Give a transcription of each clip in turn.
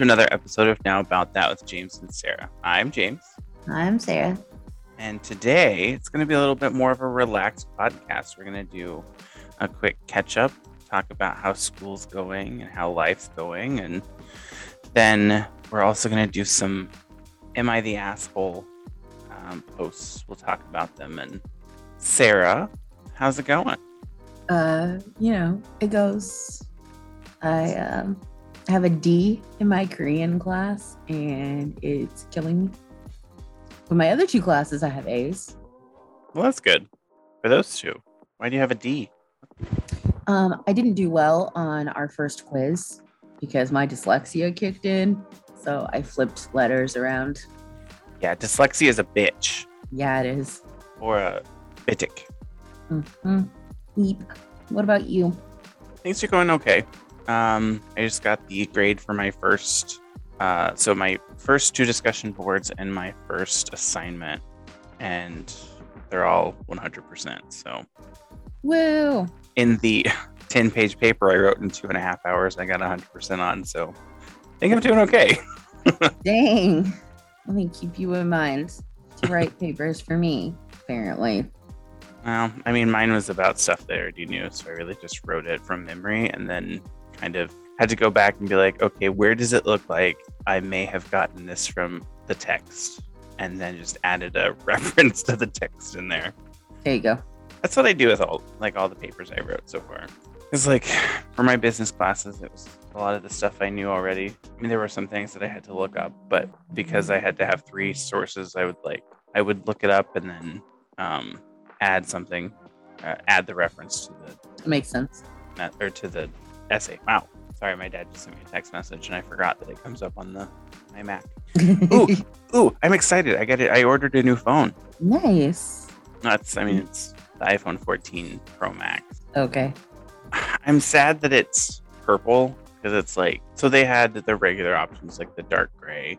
Hello, and welcome to another episode of Now About That with James and Sarah. I'm James, I'm Sarah. and today it's going to be a little bit more of a relaxed podcast. We're going to do a quick catch up, talk about how school's going and how life's going, and then we're also going to do some Am I the Asshole um, posts. We'll talk about them. And Sarah, how's it going? Uh, you know, it goes. I um have a D in my Korean class, and it's killing me. But my other two classes, I have A's. Well, that's good for those two. Why do you have a D? Um, I didn't do well on our first quiz because my dyslexia kicked in, so I flipped letters around. Yeah, dyslexia is a bitch Yeah, it is. or a bitic. Mm-hmm. Beep. What about you? Things are going okay. Um, I just got the grade for my first, uh, so my first two discussion boards and my first assignment, and they're all 100%. So Woo! in the 10 page paper I wrote in two and a half hours, I got 100% on. So I think I'm doing okay. Dang. Let me keep you in mind to write papers for me, apparently. Well, I mean, mine was about stuff that I already knew, so I really just wrote it from memory and then kind of had to go back and be like, okay, where does it look like I may have gotten this from the text? And then just added a reference to the text in there. There you go. That's what I do with all like all the papers I wrote so far. It's like for my business classes, it was a lot of the stuff I knew already. I mean, there were some things that I had to look up, but because I had to have three sources, I would like I would look it up and then um, add something, uh, add the reference to the Makes sense. or to the essay. Wow, sorry, my dad just sent me a text message and I forgot that it comes up on the my Mac. Ooh, ooh, I'm excited! I got it. I ordered a new phone. nice. That's I mean, it's the iPhone 14 Pro Max. Okay. I'm sad that it's purple because it's like so they had the regular options like the dark gray,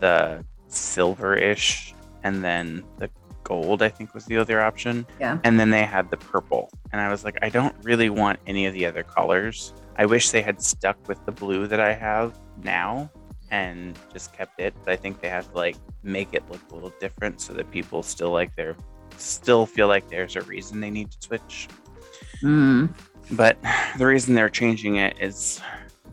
the silver-ish, and then the gold. I think was the other option. Yeah. And then they had the purple, and I was like, I don't really want any of the other colors. I wish they had stuck with the blue that I have now and just kept it. But I think they have to like make it look a little different so that people still like their still feel like there's a reason they need to switch. Mm. But the reason they're changing it is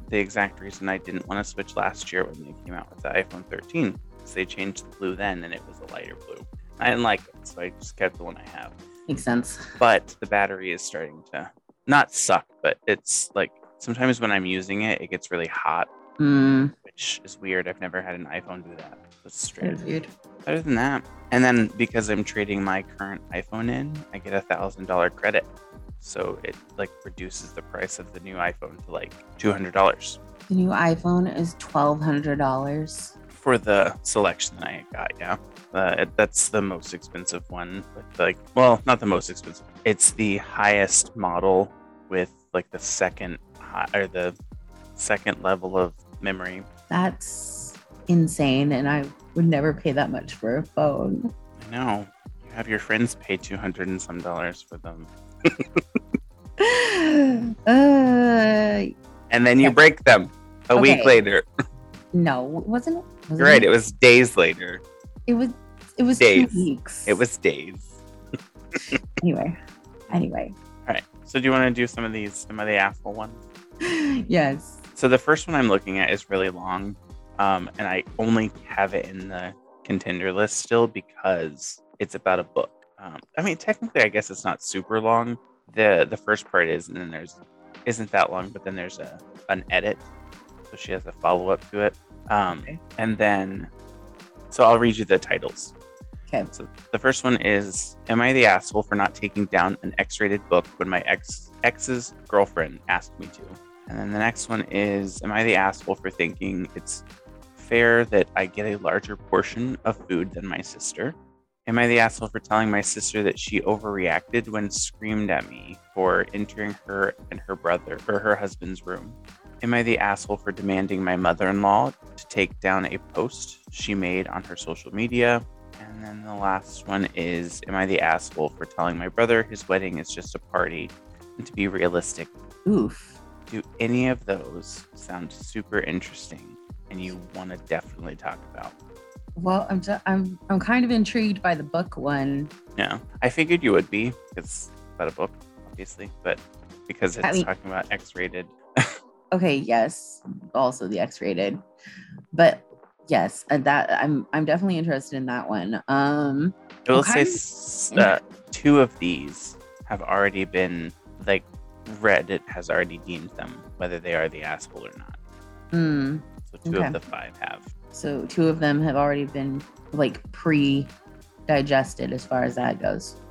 the exact reason I didn't want to switch last year when they came out with the iPhone 13. Because they changed the blue then and it was a lighter blue. I didn't like it, so I just kept the one I have. Makes sense. But the battery is starting to not suck, but it's like sometimes when I'm using it, it gets really hot, Mm. which is weird. I've never had an iPhone do that. That's strange. weird. Other than that, and then because I'm trading my current iPhone in, I get a thousand dollar credit. So it like reduces the price of the new iPhone to like two hundred dollars The new iPhone is twelve hundred dollars. For the selection that I got. Yeah, uh, it, that's the most expensive one. With like, well, not the most expensive. It's the highest model with like the second hi- or the second level of memory. That's insane, and I would never pay that much for a phone. I know you have your friends pay two hundred and some dollars for them, uh, and then you break them a week later. no, wasn't it? Wasn't You're right. It, It was days later. it was. It was Days. two weeks. It was days. anyway. Anyway. All right. So do you want to do some of these, some of the asshole ones? yes. So the first one I'm looking at is really long, um, and I only have it in the contender list still because it's about a book. Um, I mean, technically, I guess it's not super long. the The first part is, and then there's isn't that long, but then there's a an edit, so she has a follow up to it. Um, Okay. And then, so I'll read you the titles. Okay. So the first one is Am I the asshole for not taking down an X rated book when my ex ex's girlfriend asked me to? And then the next one is Am I the asshole for thinking it's fair that I get a larger portion of food than my sister? Am I the asshole for telling my sister that she overreacted when screamed at me for entering her and her brother or her husband's room? Am I the asshole for demanding my mother in law to take down a post she made on her social media? And then the last one is Am I the asshole for telling my brother his wedding is just a party and to be realistic? Oof. do any of those sound super interesting and you want to definitely talk about? Well, I'm just, I'm I'm kind of intrigued by the book one. Yeah, I figured you would be it's about a book, obviously, but because it's I mean- talking about X-rated. Okay, yes, also the X-rated, but yes, uh, that I'm I'm definitely interested in that one. Um, I will say Okay. s- uh, two of these have already been like Reddit has already deemed them whether they are the asshole or not. hmm, So two Okay. of the five have. so two of them have already been like pre-digested as far as that goes.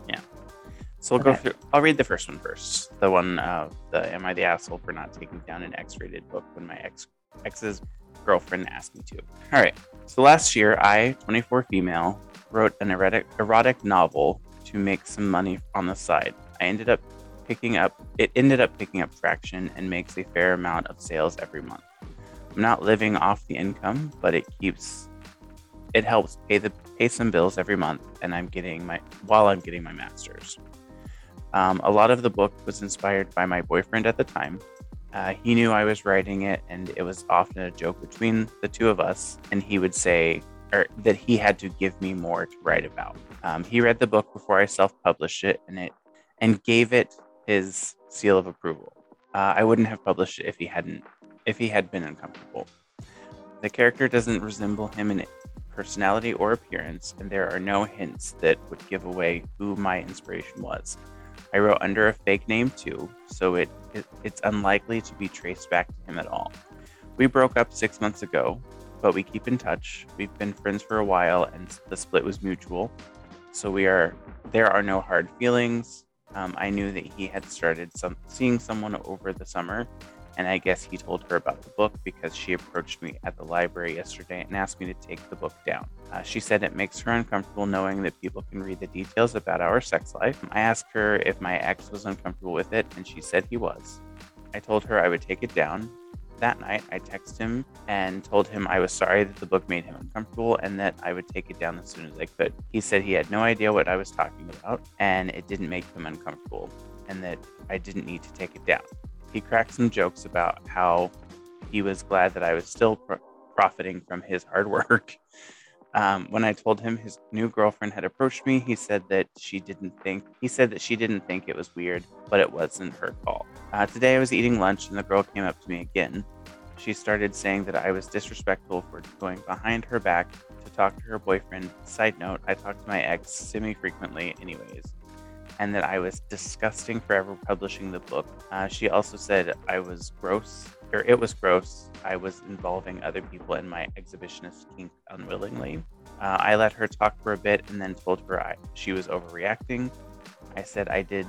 So we'll go through. I'll read the first one first. The one, uh, the "Am I the asshole for not taking down an X-rated book when my ex ex's girlfriend asked me to?" All right. So last year, I, 24 female, wrote an erotic erotic novel to make some money on the side. I ended up picking up. It ended up picking up traction and makes a fair amount of sales every month. I'm not living off the income, but it keeps. It helps pay the pay some bills every month, and I'm getting my while I'm getting my master's. Um, a lot of the book was inspired by my boyfriend at the time. Uh, he knew I was writing it, and it was often a joke between the two of us. And he would say, or that he had to give me more to write about. Um, he read the book before I self-published it, and it and gave it his seal of approval. Uh, I wouldn't have published it if he hadn't, if he had been uncomfortable. The character doesn't resemble him in personality or appearance, and there are no hints that would give away who my inspiration was. I wrote under a fake name too, so it, it it's unlikely to be traced back to him at all. We broke up six months ago, but we keep in touch. We've been friends for a while, and the split was mutual. So we are there are no hard feelings. Um, I knew that he had started some seeing someone over the summer, and I guess he told her about the book because she approached me at the library yesterday and asked me to take the book down. Uh, she said it makes her uncomfortable knowing that people can read the details about our sex life. I asked her if my ex was uncomfortable with it, and she said he was. I told her I would take it down. That night, I texted him and told him I was sorry that the book made him uncomfortable and that I would take it down as soon as I could. He said he had no idea what I was talking about and it didn't make him uncomfortable and that I didn't need to take it down. He cracked some jokes about how he was glad that I was still pro- profiting from his hard work. Um, when I told him his new girlfriend had approached me, he said that she didn't think he said that she didn't think it was weird, but it wasn't her call. Uh, today I was eating lunch and the girl came up to me again. She started saying that I was disrespectful for going behind her back to talk to her boyfriend. Side note: I talk to my ex semi-frequently, anyways, and that I was disgusting forever publishing the book. Uh, she also said I was gross, or it was gross. I was involving other people in my exhibitionist kink unwillingly. Uh, I let her talk for a bit and then told her I, she was overreacting. I said I did,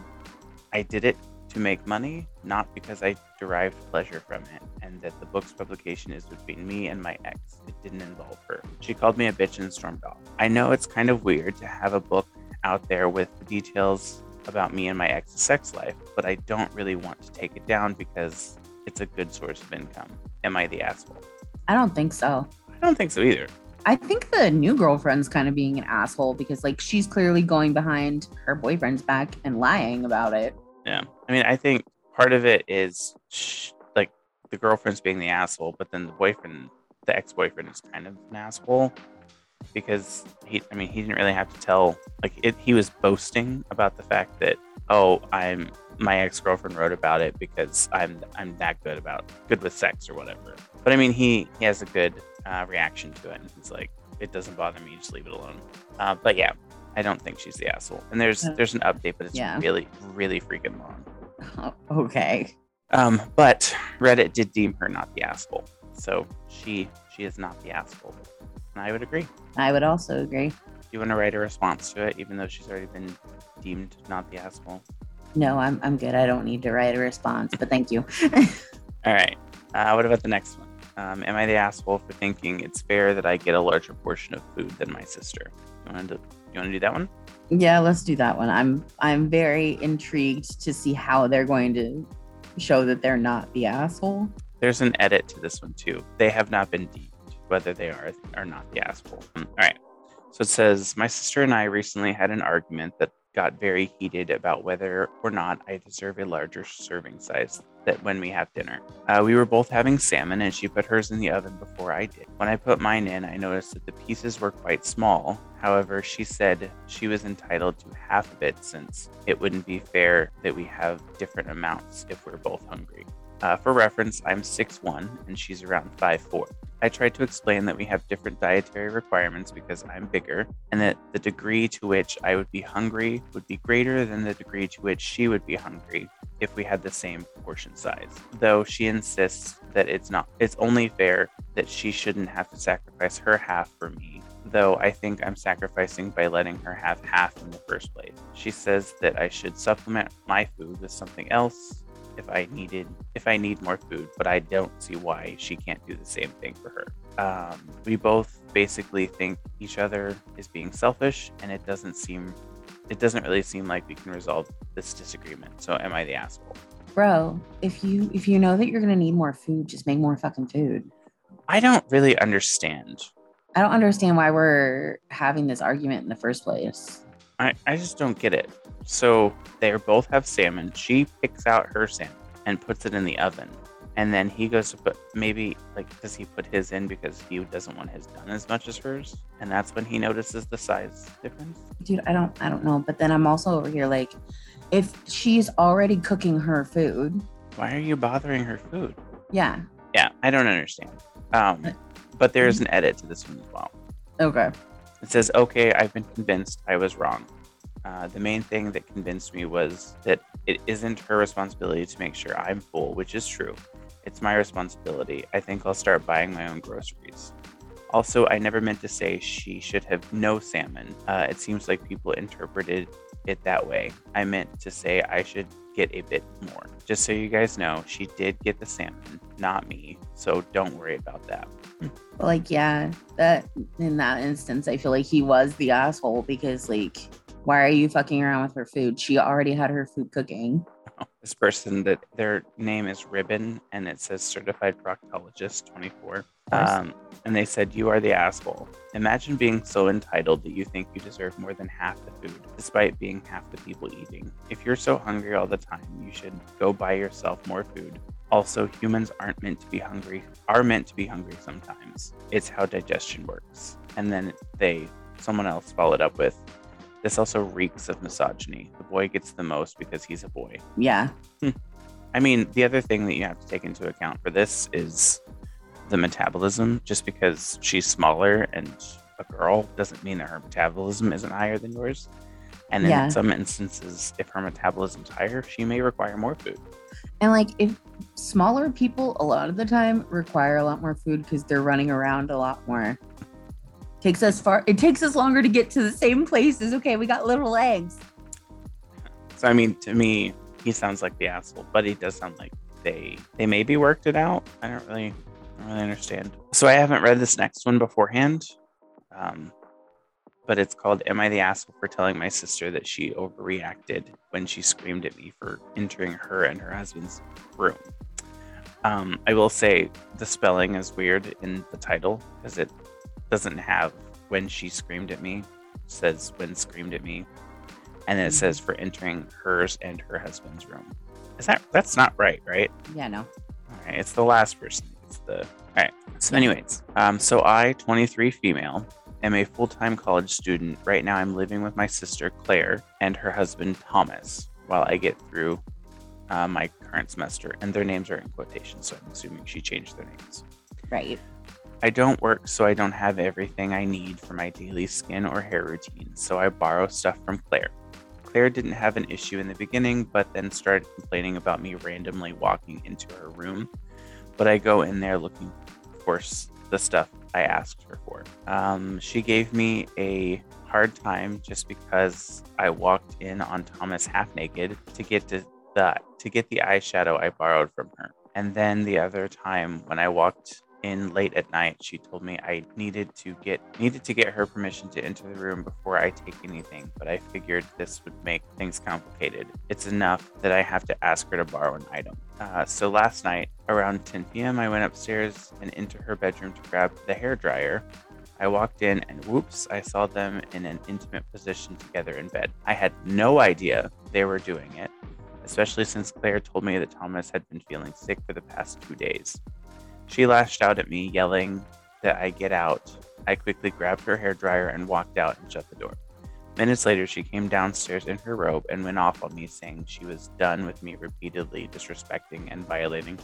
I did it to make money, not because I derived pleasure from it, and that the book's publication is between me and my ex. It didn't involve her. She called me a bitch and stormed off. I know it's kind of weird to have a book out there with the details about me and my ex's sex life, but I don't really want to take it down because it's a good source of income. Am I the asshole? I don't think so. I don't think so either. I think the new girlfriend's kind of being an asshole because like she's clearly going behind her boyfriend's back and lying about it. Yeah. I mean, I think part of it is sh- like the girlfriend's being the asshole, but then the boyfriend, the ex boyfriend, is kind of an asshole because he, I mean, he didn't really have to tell, like, it, he was boasting about the fact that, oh, I'm, my ex girlfriend wrote about it because I'm, I'm that good about, good with sex or whatever. But I mean, he, he has a good uh, reaction to it. And he's like, it doesn't bother me, just leave it alone. Uh, but yeah, I don't think she's the asshole. And there's, Uh, there's an update, but it's yeah. really, really freaking long. Oh, okay. Um, but Reddit did deem her not the asshole, so she she is not the asshole, I would agree. I would also agree. Do you want to write a response to it, even though she's already been deemed not the asshole? No, I'm I'm good. I don't need to write a response, but thank you. All right. Uh, what about the next one? Um, am I the asshole for thinking it's fair that I get a larger portion of food than my sister? You want to you want to do that one? yeah, let's do that one. I'm I'm very intrigued to see how they're going to show that they're not the asshole. There's an edit to this one too. They have not been deemed whether they are or not the asshole. Hmm, All right. So it says, My sister and I recently had an argument that got very heated about whether or not I deserve a larger serving size that when we have dinner. Uh, we were both having salmon and she put hers in the oven before I did. When I put mine in, I noticed that the pieces were quite small. However, she said she was entitled to half of it since it wouldn't be fair that we have different amounts if we're both hungry. Uh, for reference, I'm 6'1 and she's around 5'4. I tried to explain that we have different dietary requirements because I'm bigger, and that the degree to which I would be hungry would be greater than the degree to which she would be hungry if we had the same portion size. Though she insists that it's not it's only fair that she shouldn't have to sacrifice her half for me. Though I think I'm sacrificing by letting her have half in the first place. She says that I should supplement my food with something else if I needed if I need more food, but I don't see why she can't do the same thing for her. Um, we both basically think each other is being selfish, and it doesn't seem it doesn't really seem like we can resolve this disagreement. So am I the asshole? Bro, if you if you know that you're gonna need more food, just make more fucking food. I don't really understand. I don't understand why we're having this argument in the first place. I, I just don't get it. So they both have salmon. She picks out her salmon and puts it in the oven. And then he goes to put maybe like does he put his in because he doesn't want his done as much as hers? And that's when he notices the size difference. Dude, I don't I don't know. But then I'm also over here like if she's already cooking her food. Why are you bothering her food? Yeah. Yeah, I don't understand. Um, but there's an edit to this one as well. Okay. Says, okay, I've been convinced I was wrong. Uh, the main thing that convinced me was that it isn't her responsibility to make sure I'm full, which is true. It's my responsibility. I think I'll start buying my own groceries. Also, I never meant to say she should have no salmon. Uh, it seems like people interpreted it that way. I meant to say I should get a bit more. Just so you guys know, she did get the salmon, not me. So don't worry about that. Like, yeah, that in that instance, I feel like he was the asshole because, like, why are you fucking around with her food? She already had her food cooking. This person that their name is Ribbon and it says certified proctologist 24. Um, and they said, You are the asshole. Imagine being so entitled that you think you deserve more than half the food, despite being half the people eating. If you're so hungry all the time, you should go buy yourself more food. Also, humans aren't meant to be hungry, are meant to be hungry sometimes. It's how digestion works. And then they, someone else followed up with, this also reeks of misogyny. The boy gets the most because he's a boy. Yeah. I mean, the other thing that you have to take into account for this is the metabolism. Just because she's smaller and a girl doesn't mean that her metabolism isn't higher than yours. And in Yeah. some instances, if her metabolism's higher, she may require more food. And like, if smaller people a lot of the time require a lot more food because they're running around a lot more. Takes us far. It takes us longer to get to the same places. Okay, we got little legs. So I mean, to me, he sounds like the asshole, but he does sound like they they maybe worked it out. I don't really, I don't really understand. So I haven't read this next one beforehand, um, but it's called "Am I the asshole for telling my sister that she overreacted when she screamed at me for entering her and her husband's room?" Um, I will say the spelling is weird in the title because it doesn't have when she screamed at me. It says when screamed at me and then it says for entering hers and her husband's room. Is that that's not right, right? Yeah, no. All right, it's the last person. It's the all right. So, anyways, um, so I, 23 female, am a full-time college student. Right now, I'm living with my sister Claire and her husband Thomas while I get through uh, my current semester, and their names are in quotations, so I'm assuming she changed their names. Right. I don't work, so I don't have everything I need for my daily skin or hair routine, so I borrow stuff from Claire. Claire didn't have an issue in the beginning, but then started complaining about me randomly walking into her room. But I go in there looking for the stuff I asked her for. Um, she gave me a hard time just because I walked in on Thomas half naked to get to the to get the eyeshadow I borrowed from her. And then the other time when I walked in late at night, she told me I needed to get needed to get her permission to enter the room before I take anything, but I figured this would make things complicated. It's enough that I have to ask her to borrow an item. Uh, so last night, around 10 p.m., I went upstairs and into her bedroom to grab the hair dryer. I walked in and whoops, I saw them in an intimate position together in bed. I had no idea they were doing it, especially since Claire told me that Thomas had been feeling sick for the past two days. She lashed out at me, yelling that I get out. I quickly grabbed her hair dryer and walked out and shut the door. Minutes later, she came downstairs in her robe and went off on me, saying she was done with me repeatedly disrespecting and violating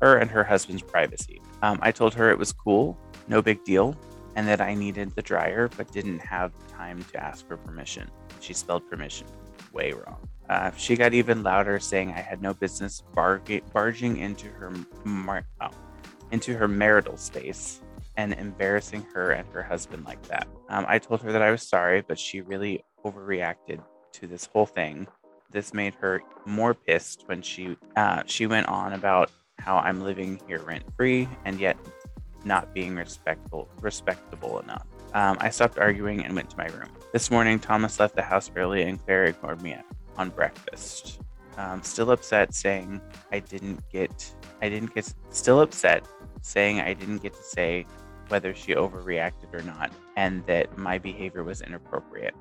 her and her husband's privacy. Um, I told her it was cool, no big deal, and that I needed the dryer but didn't have time to ask for permission. She spelled permission way wrong. Uh, she got even louder, saying I had no business barg- barging into her mar- oh, into her marital space and embarrassing her and her husband like that. Um, I told her that I was sorry, but she really overreacted to this whole thing. This made her more pissed when she uh, she went on about how I'm living here rent free and yet not being respectful respectable enough. Um, I stopped arguing and went to my room. This morning, Thomas left the house early and Claire ignored me on breakfast. Um, still upset, saying I didn't get, I didn't get, still upset, saying I didn't get to say whether she overreacted or not, and that my behavior was inappropriate.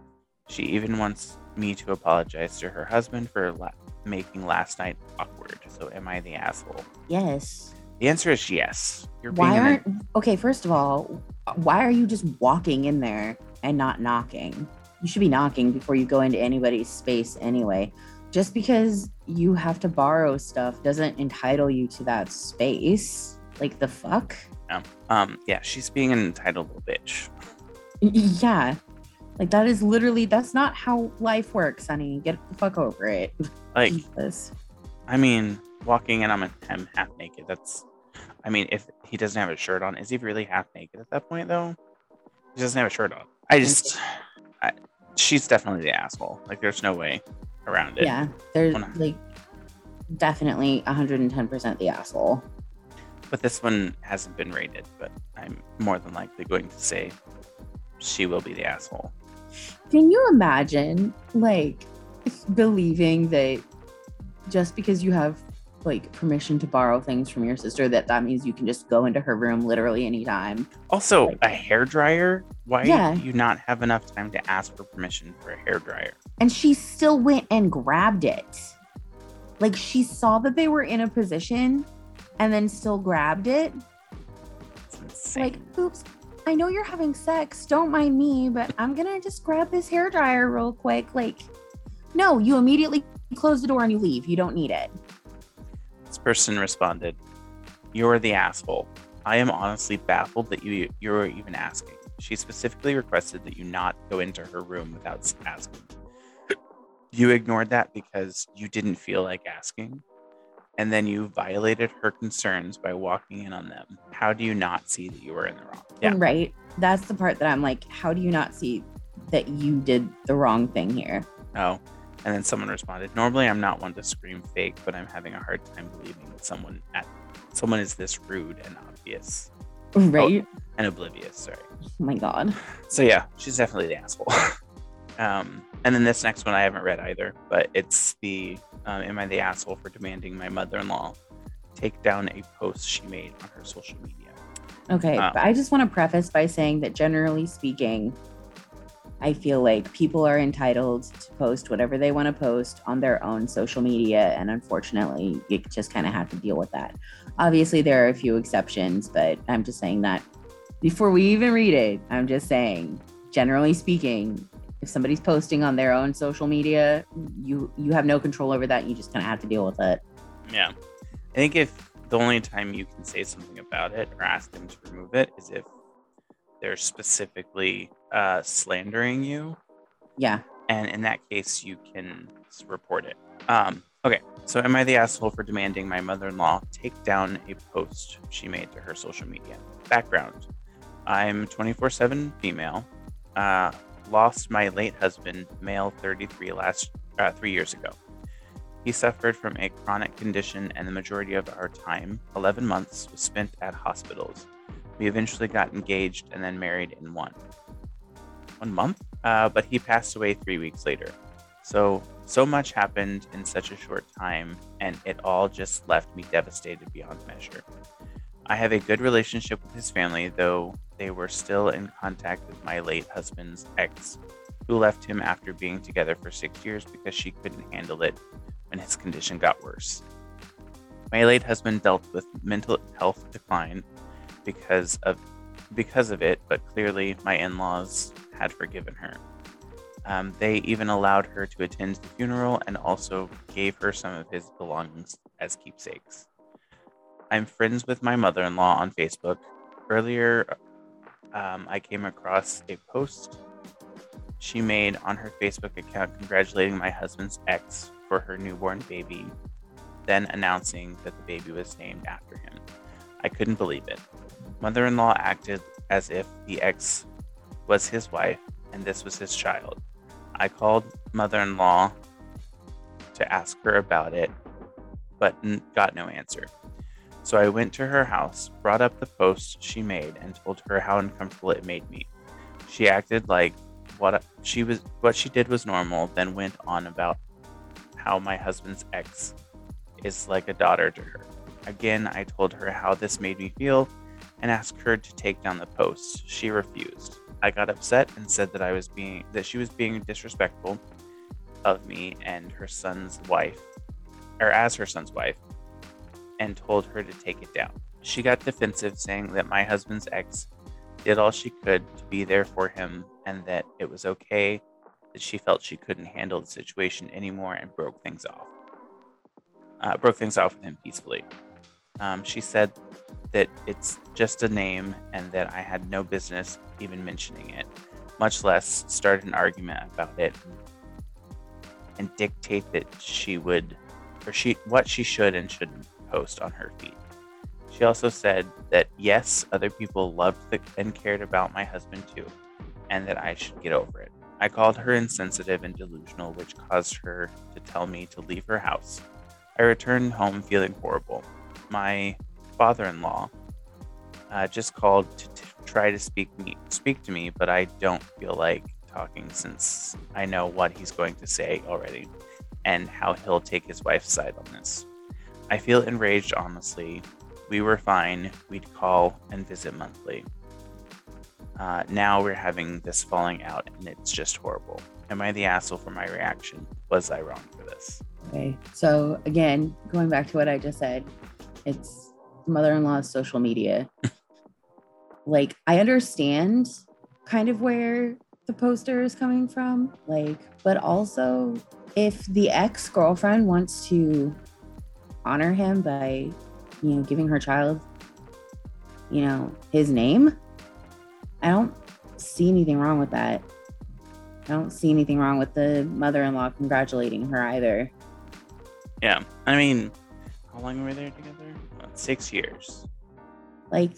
She even wants me to apologize to her husband for la- making last night awkward. So, am I the asshole? Yes. The answer is yes. You're why being aren't an- okay? First of all, why are you just walking in there and not knocking? You should be knocking before you go into anybody's space anyway. Just because you have to borrow stuff doesn't entitle you to that space. Like the fuck? Yeah. Um, yeah, she's being an entitled little bitch. Yeah. Like that is literally that's not how life works, honey. Get the fuck over it. Like Jesus. I mean, walking in I'm, a, I'm half naked. That's I mean, if he doesn't have a shirt on, is he really half naked at that point though? He doesn't have a shirt on. I just I, she's definitely the asshole. Like there's no way around it. Yeah. There's like definitely 110% the asshole. But this one hasn't been rated, but I'm more than likely going to say she will be the asshole. Can you imagine, like, believing that just because you have like permission to borrow things from your sister that that means you can just go into her room literally anytime also like, a hair dryer why yeah. do you not have enough time to ask for permission for a hair dryer and she still went and grabbed it like she saw that they were in a position and then still grabbed it. Like, oops, I know you're having sex. Don't mind me, but I'm gonna just grab this hair dryer real quick. Like, no, you immediately close the door and you leave. You don't need it. This person responded, You're the asshole. I am honestly baffled that you you're even asking. She specifically requested that you not go into her room without asking. You ignored that because you didn't feel like asking and then you violated her concerns by walking in on them. How do you not see that you were in the wrong? Yeah. Right. That's the part that I'm like, how do you not see that you did the wrong thing here? Oh. And then someone responded, Normally I'm not one to scream fake, but I'm having a hard time believing that someone at someone is this rude and obvious. Right. Oh, and oblivious, sorry. Oh my god. So yeah, she's definitely the asshole. um, and then this next one I haven't read either, but it's the um, Am I the asshole for demanding my mother in law take down a post she made on her social media? Okay, um, but I just want to preface by saying that generally speaking, I feel like people are entitled to post whatever they want to post on their own social media. And unfortunately, you just kind of have to deal with that. Obviously, there are a few exceptions, but I'm just saying that before we even read it, I'm just saying, generally speaking, if somebody's posting on their own social media, you you have no control over that. You just kind of have to deal with it. Yeah, I think if the only time you can say something about it or ask them to remove it is if they're specifically uh, slandering you. Yeah, and in that case, you can report it. Um, okay, so am I the asshole for demanding my mother-in-law take down a post she made to her social media? Background: I'm 24/7 female. Uh, lost my late husband, male 33, last uh, three years ago. He suffered from a chronic condition, and the majority of our time, 11 months, was spent at hospitals. We eventually got engaged and then married in one one month, uh, but he passed away three weeks later. So so much happened in such a short time, and it all just left me devastated beyond measure. I have a good relationship with his family, though they were still in contact with my late husband's ex, who left him after being together for six years because she couldn't handle it when his condition got worse. My late husband dealt with mental health decline because of because of it, but clearly my in-laws had forgiven her. Um, they even allowed her to attend the funeral and also gave her some of his belongings as keepsakes. I'm friends with my mother in law on Facebook. Earlier, um, I came across a post she made on her Facebook account congratulating my husband's ex for her newborn baby, then announcing that the baby was named after him. I couldn't believe it. Mother in law acted as if the ex was his wife and this was his child. I called mother in law to ask her about it, but got no answer. So I went to her house, brought up the post she made, and told her how uncomfortable it made me. She acted like what she was what she did was normal, then went on about how my husband's ex is like a daughter to her. Again, I told her how this made me feel and asked her to take down the post. She refused. I got upset and said that I was being that she was being disrespectful of me and her son's wife, or as her son's wife, and told her to take it down. She got defensive, saying that my husband's ex did all she could to be there for him and that it was okay that she felt she couldn't handle the situation anymore and broke things off. Uh, broke things off with him peacefully. Um, she said that it's just a name and that I had no business even mentioning it, much less start an argument about it and dictate that she would or she what she should and shouldn't post on her feed. She also said that yes, other people loved the, and cared about my husband too, and that I should get over it. I called her insensitive and delusional, which caused her to tell me to leave her house. I returned home feeling horrible. My father in law uh, just called to t- try to speak me speak to me, but I don't feel like talking since I know what he's going to say already and how he'll take his wife's side on this. I feel enraged, honestly. We were fine. We'd call and visit monthly. Uh, now we're having this falling out, and it's just horrible. Am I the asshole for my reaction? Was I wrong for this? Okay. So, again, going back to what I just said, it's mother in law's social media. like, I understand kind of where the poster is coming from, like, but also if the ex girlfriend wants to honor him by, you know, giving her child, you know, his name, I don't see anything wrong with that. I don't see anything wrong with the mother in law congratulating her either. Yeah. I mean, how long were they together? Well, six years. Like,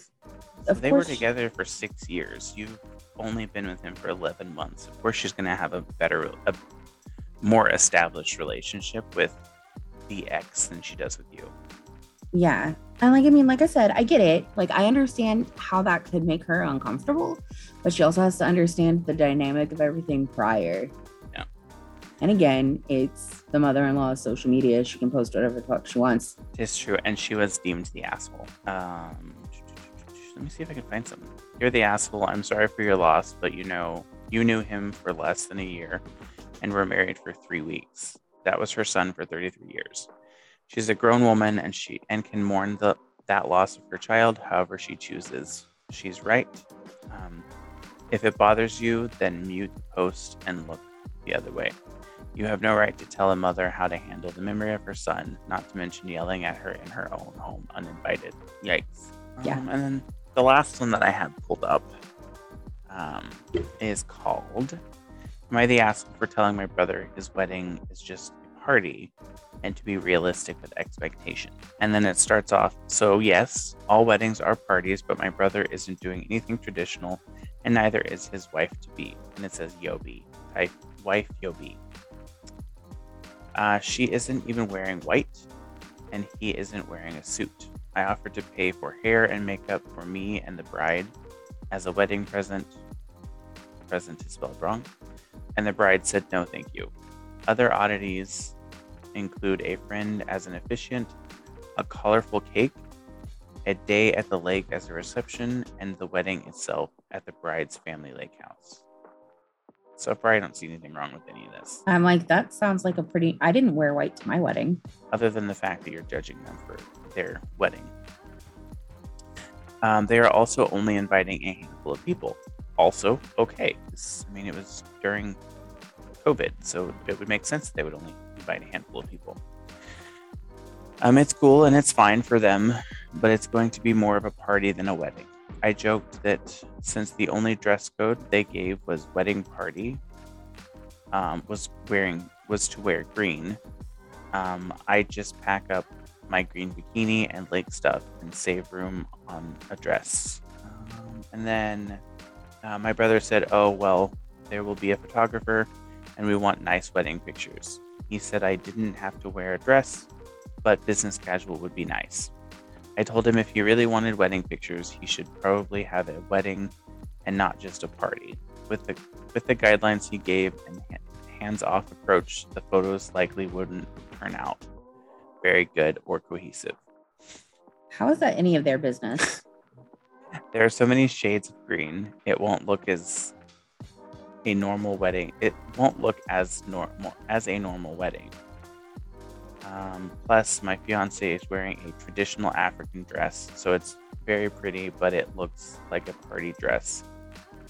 so they were together for six years. You've only been with him for 11 months. Of course, she's going to have a better, a more established relationship with the ex than she does with you. Yeah. And like, I mean, like I said, I get it. Like, I understand how that could make her uncomfortable, but she also has to understand the dynamic of everything prior. Yeah. And again, it's the mother in law's social media. She can post whatever the fuck she wants. It's true. And she was deemed the asshole. Um, let me see if I can find something. You're the asshole. I'm sorry for your loss, but you know, you knew him for less than a year and were married for three weeks. That was her son for 33 years. She's a grown woman and she and can mourn the that loss of her child however she chooses. She's right. Um, if it bothers you, then mute the post and look the other way. You have no right to tell a mother how to handle the memory of her son, not to mention yelling at her in her own home uninvited. Yikes. Yeah. Um, and then the last one that I have pulled up um, is called The asshole for telling my brother his wedding is just a party and to be realistic with expectation? And then it starts off So, yes, all weddings are parties, but my brother isn't doing anything traditional, and neither is his wife to be. And it says Yobi. Type wife Yobi. Uh, she isn't even wearing white, and he isn't wearing a suit. I offered to pay for hair and makeup for me and the bride as a wedding present. Present is spelled wrong. And the bride said no, thank you. Other oddities include a friend as an officiant, a colorful cake, a day at the lake as a reception, and the wedding itself at the bride's family lake house. So far, I don't see anything wrong with any of this, I'm like, that sounds like a pretty. I didn't wear white to my wedding. other than the fact that you're judging them for their wedding. Um, they are also only inviting a handful of people. Also, okay. I mean, it was during COVID, so it would make sense that they would only invite a handful of people. Um, it's cool and it's fine for them, but it's going to be more of a party than a wedding. I joked that since the only dress code they gave was wedding party, um, was wearing was to wear green. Um, I just pack up my green bikini and lake stuff and save room on a dress. Um, and then uh, my brother said, "Oh well, there will be a photographer, and we want nice wedding pictures." He said I didn't have to wear a dress, but business casual would be nice. I told him if he really wanted wedding pictures, he should probably have a wedding and not just a party. With the with the guidelines he gave and hands-off approach, the photos likely wouldn't turn out very good or cohesive. How is that any of their business? There are so many shades of green, it won't look as a normal wedding. It won't look as normal as a normal wedding. Um, plus, my fiance is wearing a traditional African dress, so it's very pretty, but it looks like a party dress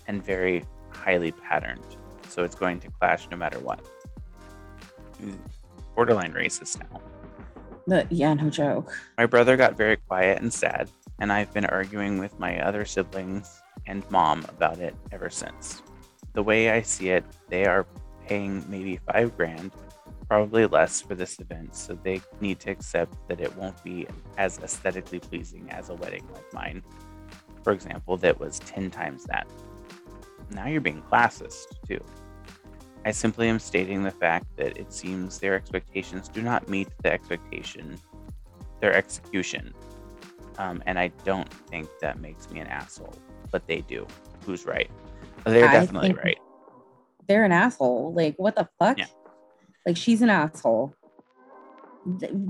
and very highly patterned. So it's going to clash no matter what. Borderline racist now. The, yeah, no joke. My brother got very quiet and sad, and I've been arguing with my other siblings and mom about it ever since. The way I see it, they are paying maybe five grand, probably less for this event, so they need to accept that it won't be as aesthetically pleasing as a wedding like mine. For example, that was 10 times that. Now you're being classist, too. I simply am stating the fact that it seems their expectations do not meet the expectation, their execution. Um, and I don't think that makes me an asshole, but they do. Who's right? They're I definitely right. They're an asshole. Like, what the fuck? Yeah. Like, she's an asshole.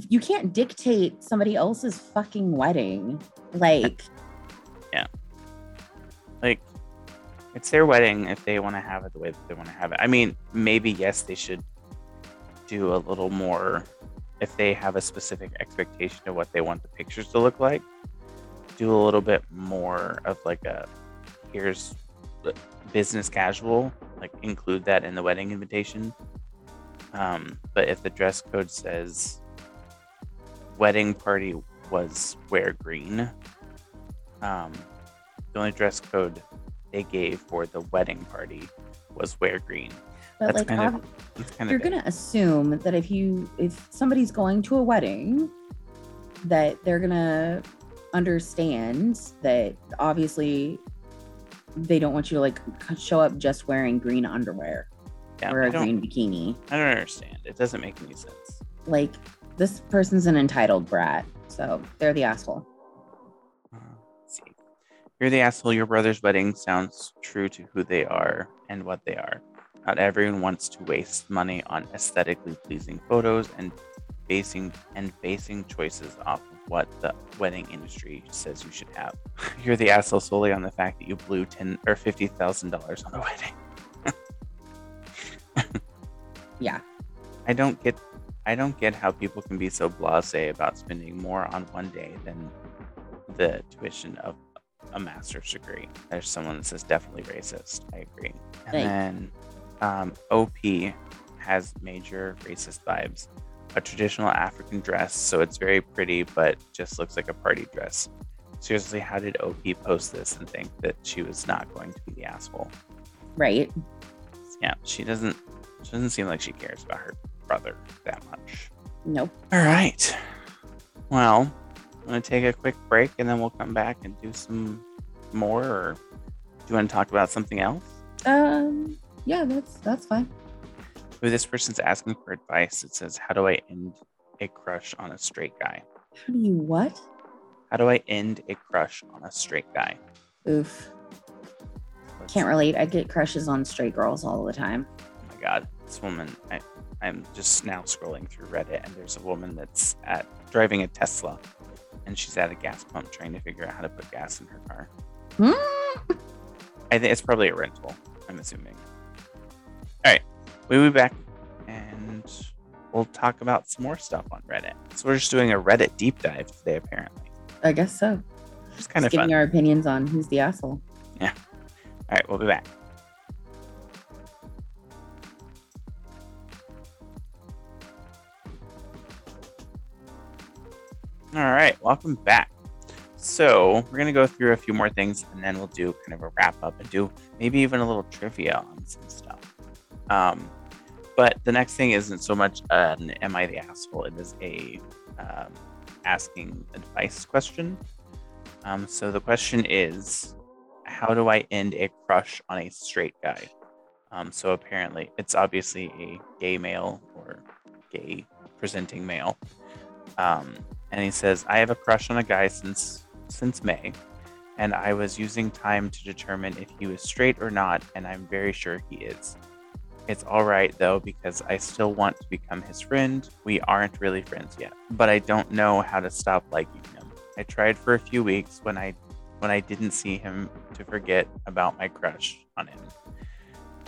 You can't dictate somebody else's fucking wedding. Like, yeah. Like, it's their wedding if they want to have it the way that they want to have it. I mean, maybe, yes, they should do a little more if they have a specific expectation of what they want the pictures to look like. Do a little bit more of like a here's business casual, like include that in the wedding invitation. Um, but if the dress code says wedding party was wear green, um, the only dress code they gave for the wedding party was wear green. But That's like, of- you're gonna assume that if you if somebody's going to a wedding, that they're gonna understand that obviously they don't want you to like show up just wearing green underwear yeah, or I a green bikini. I don't understand. It doesn't make any sense. Like this person's an entitled brat, so they're the asshole. Uh, see. You're the asshole. Your brother's wedding sounds true to who they are and what they are. Not everyone wants to waste money on aesthetically pleasing photos and basing and basing choices off of what the wedding industry says you should have. You're the asshole solely on the fact that you blew ten or fifty thousand dollars on a wedding. Yeah. I don't get I don't get how people can be so blasé about spending more on one day than the tuition of a master's degree. There's someone that says definitely racist. I agree. And Thanks. then um, OP has major racist vibes. A traditional African dress, so it's very pretty, but just looks like a party dress. Seriously, how did OP post this and think that she was not going to be the asshole? Right. Yeah, she doesn't. She doesn't seem like she cares about her brother that much. Nope. All right. Well, I'm gonna take a quick break and then we'll come back and do some more. Or do you want to talk about something else? Um. Yeah, that's that's fine. Ooh, this person's asking for advice. It says, "How do I end a crush on a straight guy? How do you what? How do I end a crush on a straight guy?" Oof. Let's- Can't relate. I get crushes on straight girls all the time. Oh my god, this woman! I, I'm just now scrolling through Reddit, and there's a woman that's at driving a Tesla, and she's at a gas pump trying to figure out how to put gas in her car. Hmm? I think it's probably a rental. I'm assuming. All right, we'll be back, and we'll talk about some more stuff on Reddit. So we're just doing a Reddit deep dive today, apparently. I guess so. It's kind of Just fun. giving our opinions on who's the asshole. Yeah. All right, we'll be back. All right, welcome back. So, we're going to go through a few more things and then we'll do kind of a wrap up and do maybe even a little trivia on some stuff. Um, but the next thing isn't so much an Am I the Asshole? It is a um, asking advice question. Um, so, the question is how do I end a crush on a straight guy? Um, so apparently, it's obviously a gay male or gay presenting male. Um, and he says, I have a crush on a guy since since May, and I was using time to determine if he was straight or not, and I'm very sure he is. It's all right though because I still want to become his friend. We aren't really friends yet, but I don't know how to stop liking him. I tried for a few weeks when I when I didn't see him to forget about my crush on him.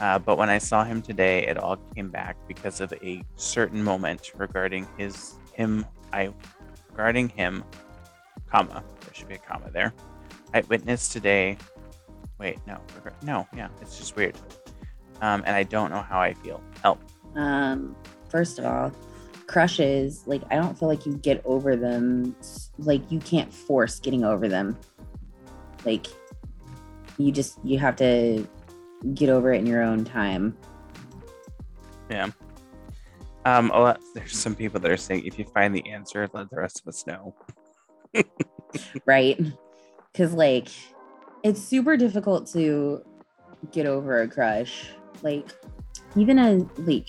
Uh, but when I saw him today, it all came back because of a certain moment regarding his him. I regarding him, comma. There should be a comma there. I witnessed today. Wait, no, no, yeah, it's just weird. Um, and I don't know how I feel. Help. Um, first of all, crushes, like I don't feel like you get over them. Like you can't force getting over them. Like you just you have to get over it in your own time. Yeah. Um, a lot, there's some people that are saying if you find the answer, let the rest of us know. right? Because like it's super difficult to get over a crush. Like even a like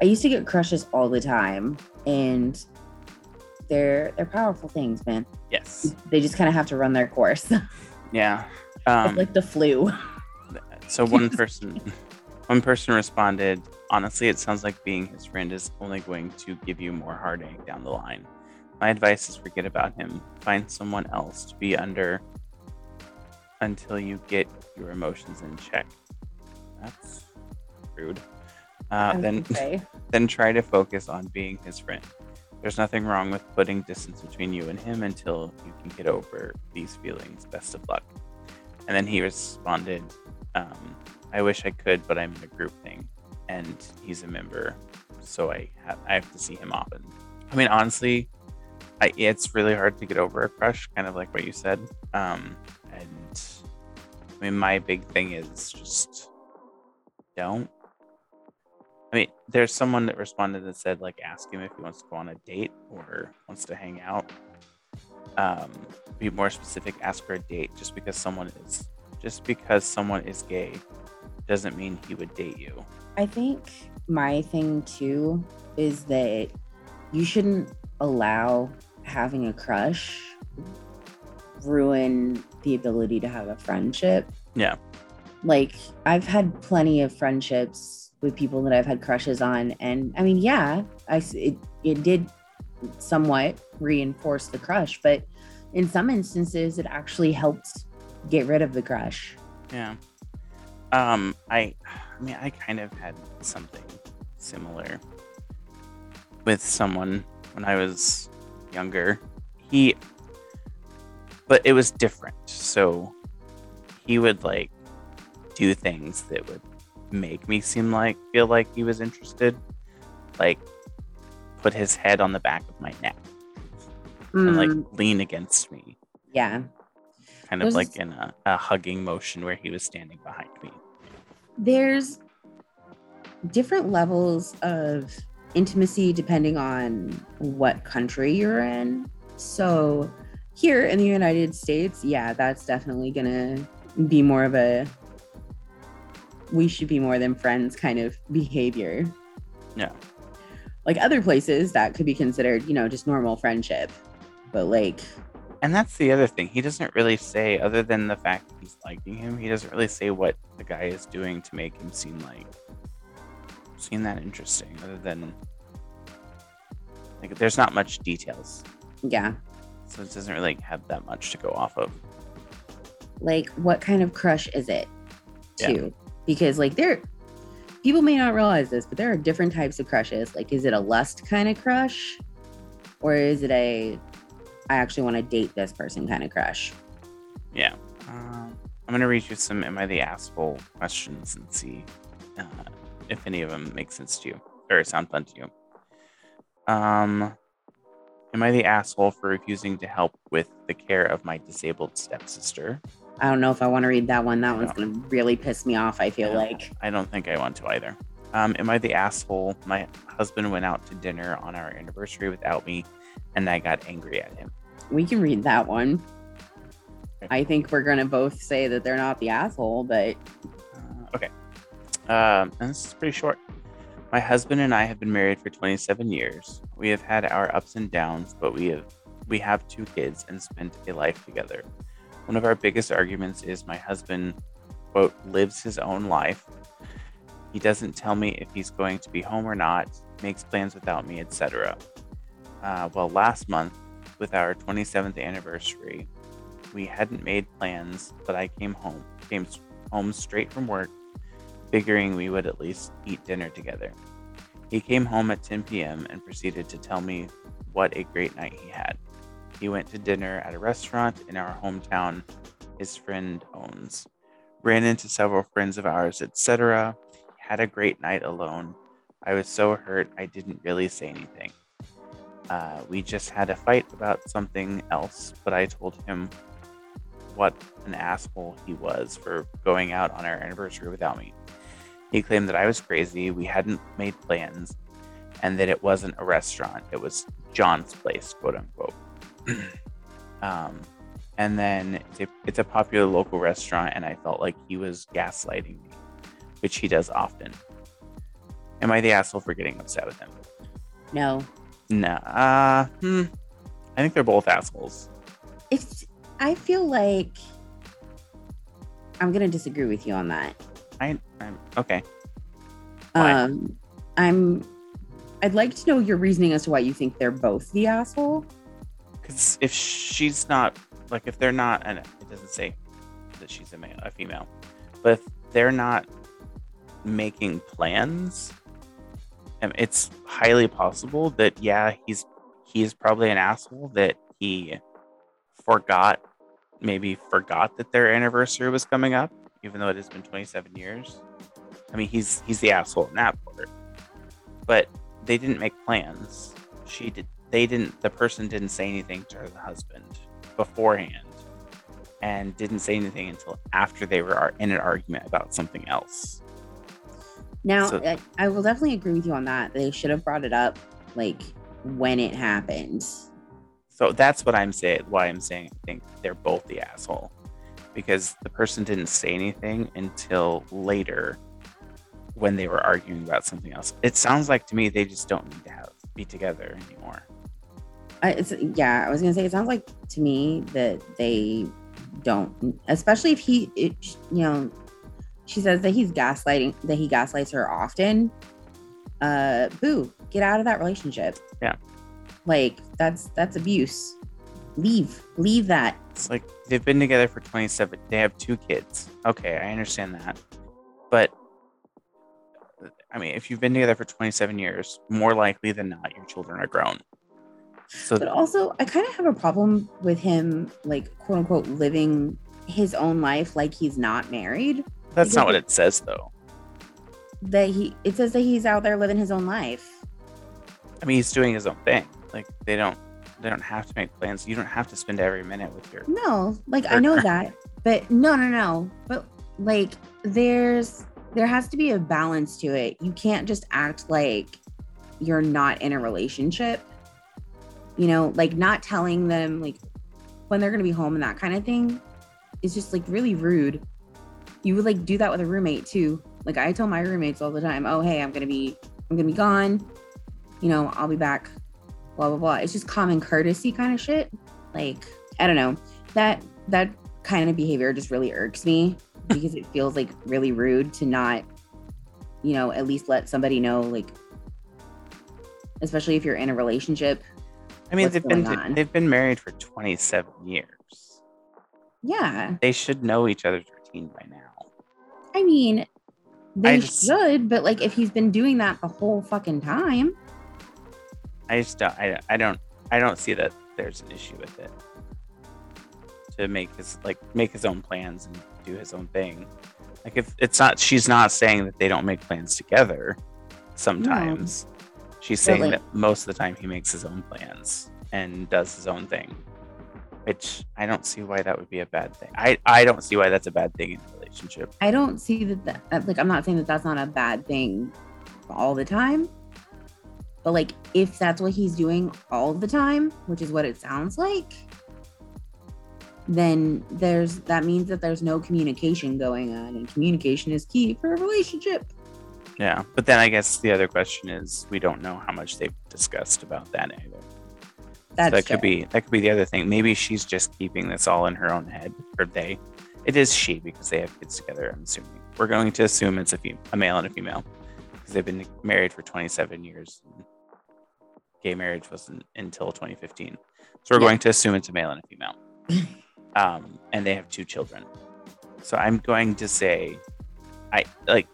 I used to get crushes all the time, and they're they're powerful things, man. Yes. They just kind of have to run their course. Yeah. Um, like the flu. so one person, one person responded. Honestly, it sounds like being his friend is only going to give you more heartache down the line. My advice is forget about him. Find someone else to be under until you get your emotions in check. That's rude. Uh, then then try to focus on being his friend. There's nothing wrong with putting distance between you and him until you can get over these feelings. Best of luck. And then he responded, um, I wish I could, but I'm in a group thing and he's a member, so I have, I have to see him often. I mean, honestly, I, it's really hard to get over a crush, kind of like what you said. Um, and I mean, my big thing is just don't I mean, there's someone that responded that said, like, ask him if he wants to go on a date or wants to hang out. Um, be more specific, ask for a date. Just because someone is, just because someone is gay, doesn't mean he would date you. I think my thing too is that you shouldn't allow having a crush ruin the ability to have a friendship. Yeah. Like I've had plenty of friendships with people that I've had crushes on and I mean yeah, I it it did somewhat reinforce the crush, but in some instances it actually helped get rid of the crush. Yeah. Um, I, I mean, I kind of had something similar with someone when I was younger. He, but it was different. So he would like do things that would make me seem like feel like he was interested, like put his head on the back of my neck and like Mm, lean against me, yeah. kind of like in a, a hugging motion where he was standing behind me. there's different levels of intimacy depending on what country you're in. So here in the United States, yeah, that's definitely gonna be more of a we should be more than friends kind of behavior. Yeah. Like other places that could be considered, you know, just normal friendship. But like And that's the other thing. He doesn't really say, other than the fact that he's liking him, he doesn't really say what the guy is doing to make him seem like seem that interesting. Other than like, there's not much details. yeah. so it doesn't really have that much to go off of. Like, what kind of crush is it? Yeah. Too, because like there, people may not realize this, but there are different types of crushes. Like, is it a lust kind of crush, or is it a I actually want to date this person kind of crush? Yeah. Um, I'm gonna read you some "Am I the asshole?" questions and see uh, if any of them make sense to you or sound fun to you. Um, am I the asshole for refusing to help with the care of my disabled stepsister? I don't know if I want to read that one. That one's gonna really piss me off. I feel Yeah. like I don't think I want to either. Um, am I the asshole? My husband went out to dinner on our anniversary without me, and I got angry at him. we can read that one. Okay. I think we're gonna both say that they're not the asshole, but Uh, okay. Um, and this is pretty short. My husband and I have been married for 27 years. We have had our ups and downs, but we have we have two kids and spent a life together. One of our biggest arguments is my husband quote lives his own life. He doesn't tell me if he's going to be home or not, makes plans without me, etc. Uh, well, last month, with our 27th anniversary, we hadn't made plans, but I came home, came home straight from work, figuring we would at least eat dinner together. He came home at 10 p.m. and proceeded to tell me what a great night he had. He went to dinner at a restaurant in our hometown his friend owns, ran into several friends of ours, etc. Had a great night alone. I was so hurt I didn't really say anything. Uh, we just had a fight about something else, but I told him what an asshole he was for going out on our anniversary without me. He claimed that I was crazy, we hadn't made plans, and that it wasn't a restaurant. It was John's place, quote unquote. um, and then it's a, it's a popular local restaurant, and I felt like he was gaslighting me, which he does often. Am I the asshole for getting upset with him? no. No. Uh, hmm. I think they're both assholes. It's I feel like I'm gonna disagree with you on that. I, I'm okay. Why? Um I'm I'd like to know your reasoning as to why you think they're both the asshole. If she's not like if they're not, and it doesn't say that she's a male, a female, but if they're not making plans, um, it's highly possible that yeah, he's he's probably an asshole that he forgot, maybe forgot that their anniversary was coming up, even though it has been 27 years. I mean, he's he's the asshole in that part, but they didn't make plans. She did. They didn't. The person didn't say anything to her husband beforehand, and didn't say anything until after they were in an argument about something else. Now, So- I, I will definitely agree with you on that. They should have brought it up like when it happened. So that's what I'm saying. Why I'm saying I think they're both the asshole, because the person didn't say anything until later, when they were arguing about something else. It sounds like to me they just don't need to have be together anymore. I, it's yeah. I was gonna say it sounds like to me that they don't, especially if he, it, you know, she says that he's gaslighting, that he gaslights her often. Uh, boo, get out of that relationship. Yeah. like that's that's abuse. Leave, leave that. It's like they've been together for 27. They have two kids. Okay, I understand that. But I mean, if you've been together for 27 years, more likely than not, your children are grown. So But also, I kind of have a problem with him, like quote unquote, living his own life like he's not married. that's not what it says, though. That he, it says that he's out there living his own life. I mean, he's doing his own thing. Like they don't, they don't have to make plans. You don't have to spend every minute with your. No, like I know that, but no, no, no. But like, there's there has to be a balance to it. You can't just act like you're not in a relationship. You know, like not telling them like when they're gonna be home and that kind of thing is just like really rude. You would like do that with a roommate too. Like I tell my roommates all the time, "Oh, hey, I'm gonna be I'm gonna be gone. You know, I'll be back." Blah blah blah. It's just common courtesy kind of shit. Like I don't know that that kind of behavior just really irks me because it feels like really rude to not you know at least let somebody know like especially if you're in a relationship I mean, they've been on. they've been married for 27 years. yeah. They should know each other's routine by now. I mean, they just- should, but like if he's been doing that the whole fucking time, I just don't. I, I don't. I don't see that there's an issue with it. To make his like make his own plans and do his own thing. Like if it's not, she's not saying that they don't make plans together. Sometimes she's saying that most of the time he makes his own plans and does his own thing. Which I don't see why that would be a bad thing. I I don't see why that's a bad thing in a relationship. I don't see that, that like I'm not saying that that's not a bad thing all the time. But like if that's what he's doing all the time, which is what it sounds like, then there's that means that there's no communication going on and communication is key for a relationship. Yeah, but then I guess the other question is we don't know how much they've discussed about that either. That's so that could true. be that could be the other thing. Maybe she's just keeping this all in her own head, or they. It is she because they have kids together. I'm assuming. We're going to assume it's a, fem- a male and a female because they've been married for 27 years. Gay marriage wasn't until 2015, so we're Yeah. going to assume it's a male and a female. um, and they have two children. So I'm going to say, I like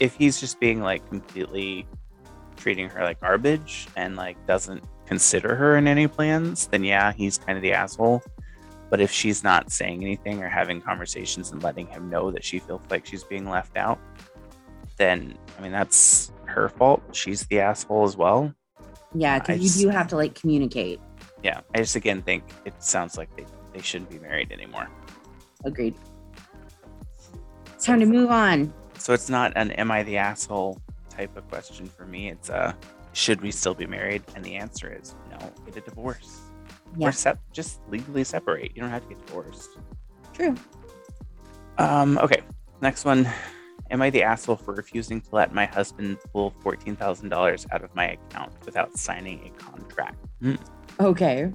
if he's just being like completely treating her like garbage and like doesn't consider her in any plans, then yeah, he's kind of the asshole. But if she's not saying anything or having conversations and letting him know that she feels like she's being left out, then I mean that's her fault. She's the asshole as well. Yeah, because just- you do have to like communicate. Yeah, I just again think it sounds like they, they shouldn't be married anymore. Agreed. It's time to move on. So it's not an am I the asshole type of question for me. It's a should we still be married? And the answer is no, get a divorce. Yeah. Or sep- just legally separate. You don't have to get divorced. True. Um, okay, next one. Am I the asshole for refusing to let my husband pull $14,000 out of my account without signing a contract? Okay.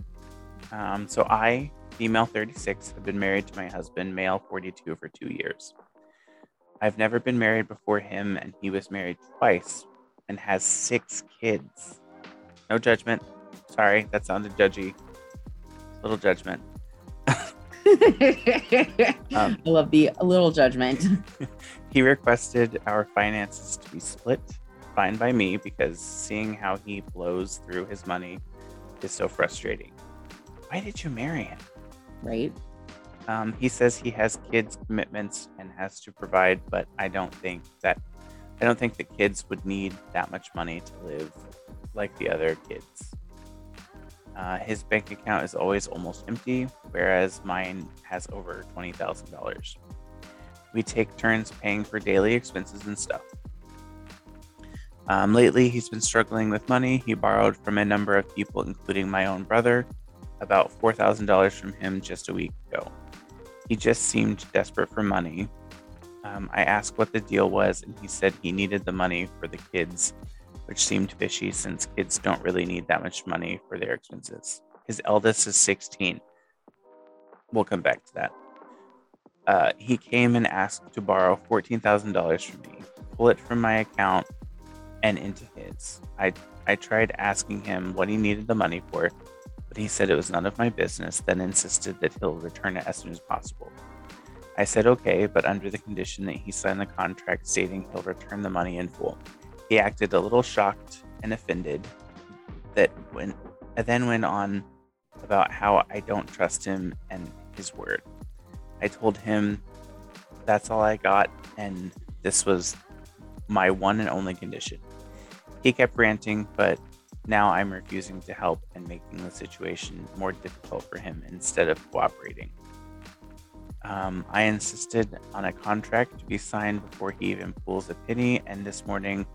Um, so I, female 36, have been married to my husband, male 42, for two years. I've never been married before him, and he was married twice and has six kids. No judgment. Sorry, that sounded judgy. Little judgment. Um, I love the little judgment. He requested our finances to be split. Fine by me because seeing how he blows through his money is so frustrating. Why did you marry him? Right? Um, he says he has kids commitments and has to provide, but I don't think that I don't think the kids would need that much money to live like the other kids. Uh, his bank account is always almost empty, whereas mine has over twenty thousand dollars. We take turns paying for daily expenses and stuff. Um, lately, he's been struggling with money. He borrowed from a number of people, including my own brother, about $4,000 from him just a week ago. He just seemed desperate for money. Um, I asked what the deal was, and he said he needed the money for the kids, which seemed fishy since kids don't really need that much money for their expenses. His eldest is 16. We'll come back to that. Uh, he came and asked to borrow $14,000 from me, pull it from my account and into his. I, I tried asking him what he needed the money for, but he said it was none of my business, then insisted that he'll return it as soon as possible. I said okay, but under the condition that he sign the contract stating he'll return the money in full. He acted a little shocked and offended that when and then went on about how I don't trust him and his word. I told him that's all I got and this was my one and only condition. He kept ranting, but now I'm refusing to help and making the situation more difficult for him instead of cooperating. Um, I insisted on a contract to be signed before he even pulls a penny, and this morning,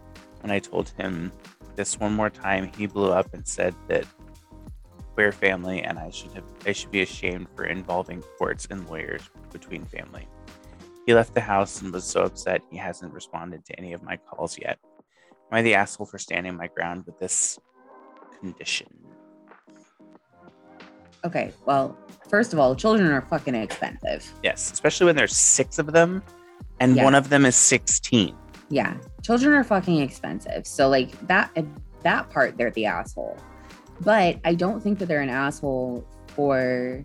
when I told him this one more time, he blew up and said that we're family and I should have I should be ashamed for involving courts and lawyers between family. He left the house and was so upset he hasn't responded to any of my calls yet. Am I the asshole for standing my ground with this condition? Okay. Well, first of all, children are fucking expensive. Yes, especially when there's six of them and one of them is 16. Yeah, children are fucking expensive. So like that that part, they're the asshole. but I don't think that they're an asshole for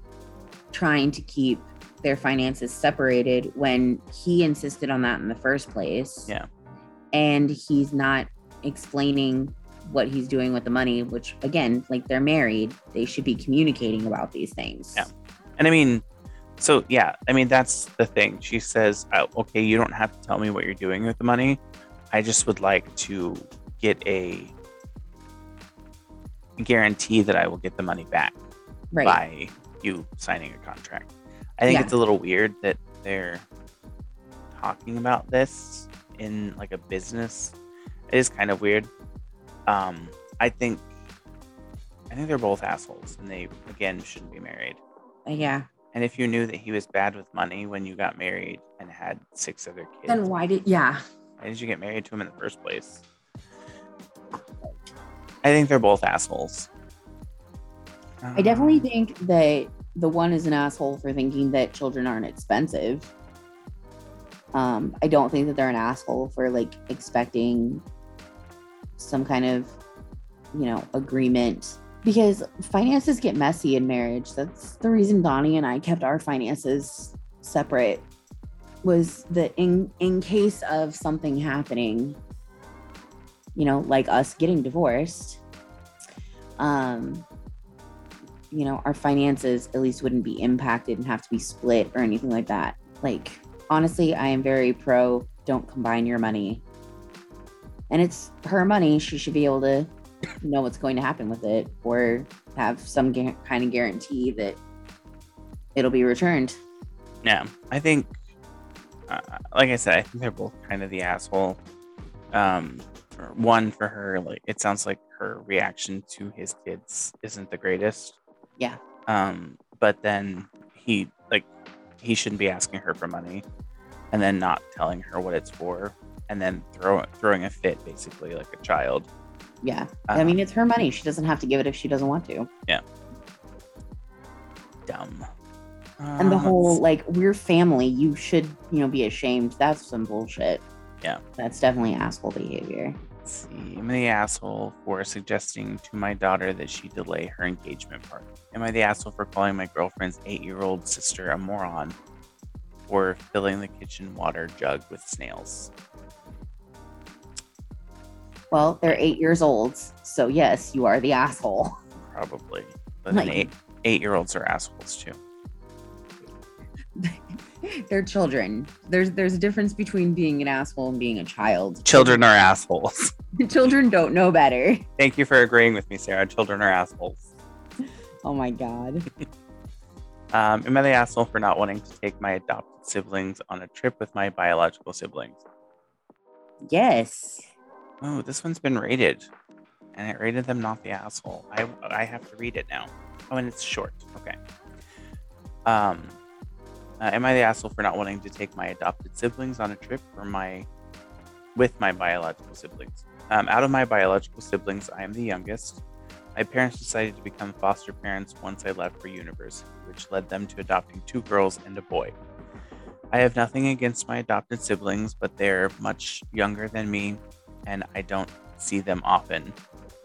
trying to keep their finances separated when he insisted on that in the first place. Yeah. And he's not explaining what he's doing with the money, which again, like they're married, they should be communicating about these things. Yeah. And I mean, so yeah, I mean that's the thing. She says, oh, "Okay, you don't have to tell me what you're doing with the money. I just would like to get a guarantee that I will get the money back Right. by you signing a contract." I think Yeah. it's a little weird that they're talking about this in like a business. It is kind of weird. Um, I think I think they're both assholes, and they again shouldn't be married. Yeah. And if you knew that he was bad with money when you got married and had six other kids, Then why did yeah. why did you get married to him in the first place? I think they're both assholes. I definitely Um, think that the one is an asshole for thinking that children aren't expensive. Um, I don't think that they're an asshole for like expecting some kind of, you know, agreement because finances get messy in marriage. That's the reason Donnie and I kept our finances separate was that in in case of something happening, you know, like us getting divorced, um, you know, our finances at least wouldn't be impacted and have to be split or anything like that. Like, honestly, I am very pro don't combine your money. And it's her money. She should be able to know what's going to happen with it or have some gu- kind of guarantee that it'll be returned. Yeah, I think, uh, like I said, I think they're both kind of the asshole. Um, one for her, like it sounds like her reaction to his kids isn't the greatest. Yeah. Um, but then he like he shouldn't be asking her for money, and then not telling her what it's for, and then throw throwing a fit basically like a child. Yeah. I Um, mean, it's her money. She doesn't have to give it if she doesn't want to. Yeah. Dumb. And the Um, whole like we're family, you should, you know, be ashamed. That's some bullshit. Yeah. That's definitely asshole behavior. Let's see. Am I the asshole for suggesting to my daughter that she delay her engagement party? Am I the asshole for calling my girlfriend's eight year old sister a moron for filling the kitchen water jug with snails? Well, they're eight years old. So yes, you are the asshole. Probably. But Like- eight eight year olds are assholes too. they're children. There's there's a difference between being an asshole and being a child. Children are assholes. children don't know better. Thank you for agreeing with me, Sarah. Children are assholes. Oh my god. Um, am I the asshole for not wanting to take my adopted siblings on a trip with my biological siblings? Yes. Oh, this one's been rated, and it rated them not the asshole. I I have to read it now. Oh, and it's short. Okay. Um, uh, am I the asshole for not wanting to take my adopted siblings on a trip for my with my biological siblings? Um, out of my biological siblings, I am the youngest. My parents decided to become foster parents once I left for university, which led them to adopting two girls and a boy. I have nothing against my adopted siblings, but they're much younger than me and I don't see them often.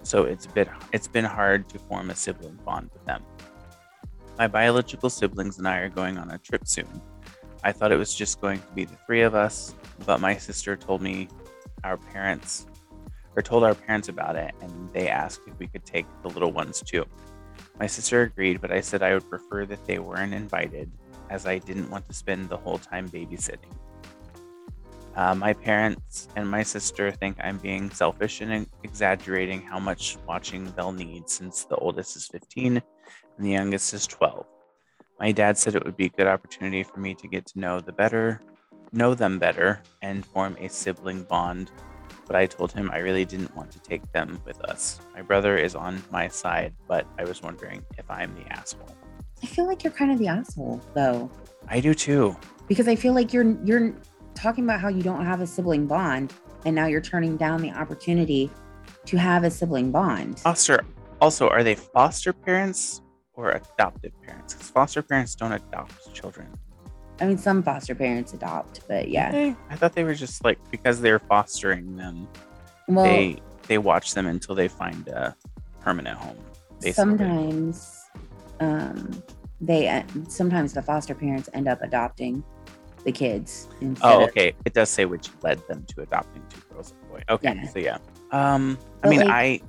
So it's a bit it's been hard to form a sibling bond with them. My biological siblings and I are going on a trip soon. I thought it was just going to be the three of us, but my sister told me our parents or told our parents about it and they asked if we could take the little ones too. My sister agreed, but I said I would prefer that they weren't invited as I didn't want to spend the whole time babysitting. Uh, my parents and my sister think I'm being selfish and exaggerating how much watching they'll need since the oldest is 15 and the youngest is 12. My dad said it would be a good opportunity for me to get to know the better, know them better, and form a sibling bond. But I told him I really didn't want to take them with us. My brother is on my side, but I was wondering if I'm the asshole. I feel like you're kind of the asshole though. I do too. Because I feel like you're you're talking about how you don't have a sibling bond and now you're turning down the opportunity to have a sibling bond. Foster. Also, are they foster parents or adoptive parents? Because foster parents don't adopt children. I mean some foster parents adopt, but yeah. They- I thought they were just like because they're fostering them, Well, they they watch them until they find a permanent home. Basically. sometimes um, they uh, sometimes the foster parents end up adopting the kids. Oh, of- okay. It does say which led them to adopting two girls and a boy. Okay, Yeah. so yeah. Um, I mean, like- I.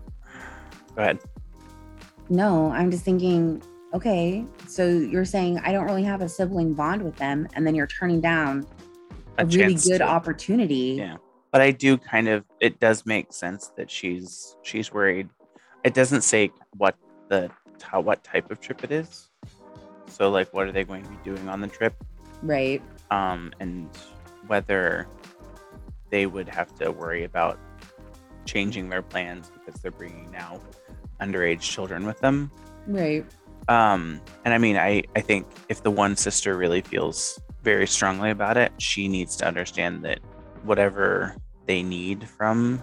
Go ahead. No, I'm just thinking. Okay, so you're saying I don't really have a sibling bond with them, and then you're turning down a, really good to- opportunity. Yeah, but I do kind of. It does make sense that she's she's worried. It doesn't say what the how what type of trip it is. So like, what are they going to be doing on the trip? Right. Um, and whether they would have to worry about changing their plans because they're bringing now underage children with them. Right. Um, and I mean, I, I think if the one sister really feels very strongly about it, she needs to understand that whatever they need from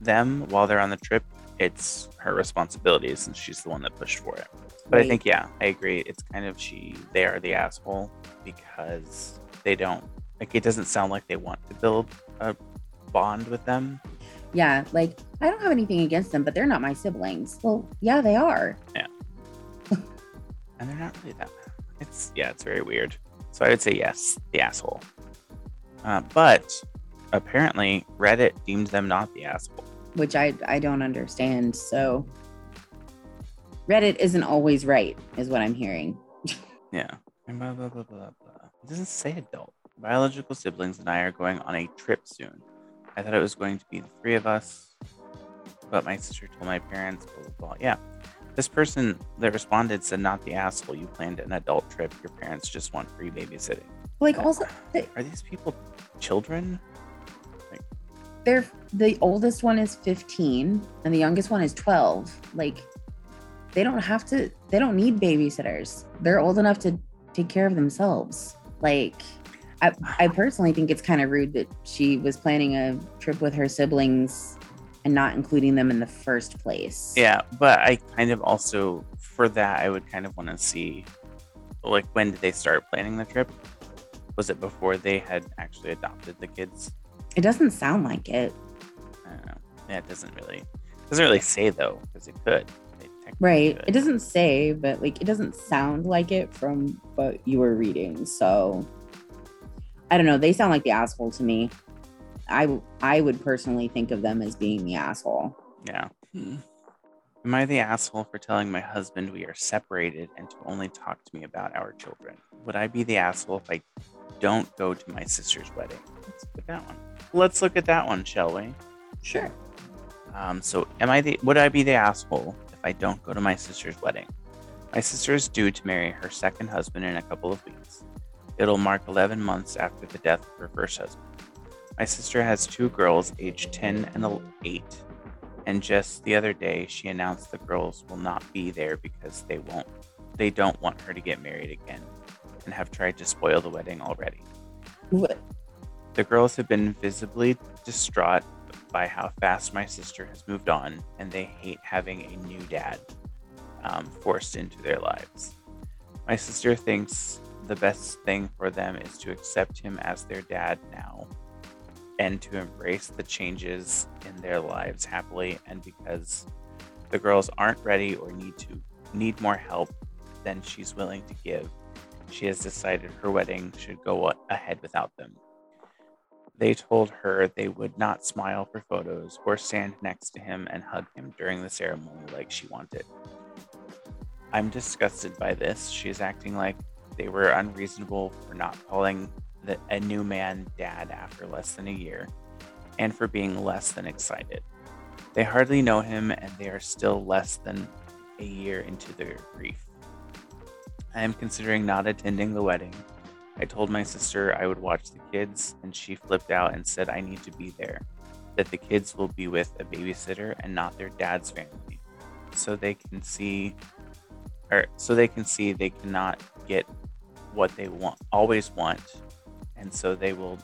them while they're on the trip, it's her responsibility since she's the one that pushed for it. But I think, yeah, I agree. It's kind of she, they are the asshole because they don't, like, it doesn't sound like they want to build a bond with them. Yeah, like I don't have anything against them, but they're not my siblings. Well, yeah, they are. Yeah. And they're not really that, it's, yeah, it's very weird. So I would say yes, the asshole. Uh, but apparently, Reddit deemed them not the asshole. which I I don't understand. So Reddit isn't always right, is what I'm hearing. Yeah. And blah, blah, blah, blah, blah. It doesn't say adult. Biological siblings and I are going on a trip soon. I thought it was going to be the three of us, but my sister told my parents, blah, blah, blah. Yeah. This person that responded said, not the asshole. You planned an adult trip. Your parents just want free babysitting. Like also they- Are these people children? they're the oldest one is 15 and the youngest one is 12. Like they don't have to they don't need babysitters. They're old enough to take care of themselves. Like I, I personally think it's kind of rude that she was planning a trip with her siblings and not including them in the first place. Yeah, but I kind of also, for that, I would kind of want to see, like, when did they start planning the trip? Was it before they had actually adopted the kids? It doesn't sound like it. I don't know. Yeah, it doesn't really, doesn't really say though, because it could. It technically Right. It doesn't say, but like it doesn't sound like it from what you were reading. So I don't know. They sound like the asshole to me. I I would personally think of them as being the asshole. Yeah. Am I the asshole for telling my husband we are separated and to only talk to me about our children? Would I be the asshole if I don't go to my sister's wedding? Let's look at that one. Let's look at that one, shall we? Sure. Um, so am I the would I be the asshole if I don't go to my sister's wedding? My sister is due to marry her second husband in a couple of weeks. It'll mark 11 months after the death of her first husband. My sister has two girls aged 10 and 8, and just the other day she announced the girls will not be there because they won't they don't want her to get married again and have tried to spoil the wedding already. What? The girls have been visibly distraught by how fast my sister has moved on, and they hate having a new dad um, forced into their lives. My sister thinks the best thing for them is to accept him as their dad now and to embrace the changes in their lives happily and because the girls aren't ready or need to need more help than she's willing to give she has decided her wedding should go ahead without them they told her they would not smile for photos or stand next to him and hug him during the ceremony like she wanted. I'm disgusted by this. She is acting like they were unreasonable for not calling the, a new man dad after less than a year and for being less than excited. They hardly know him and they are still less than a year into their grief. I am considering not attending the wedding I told my sister I would watch the kids, and she flipped out and said I need to be there, that the kids will be with a babysitter and not their dad's family, so they can see, or so they can see they cannot get what they want, always want, and so they will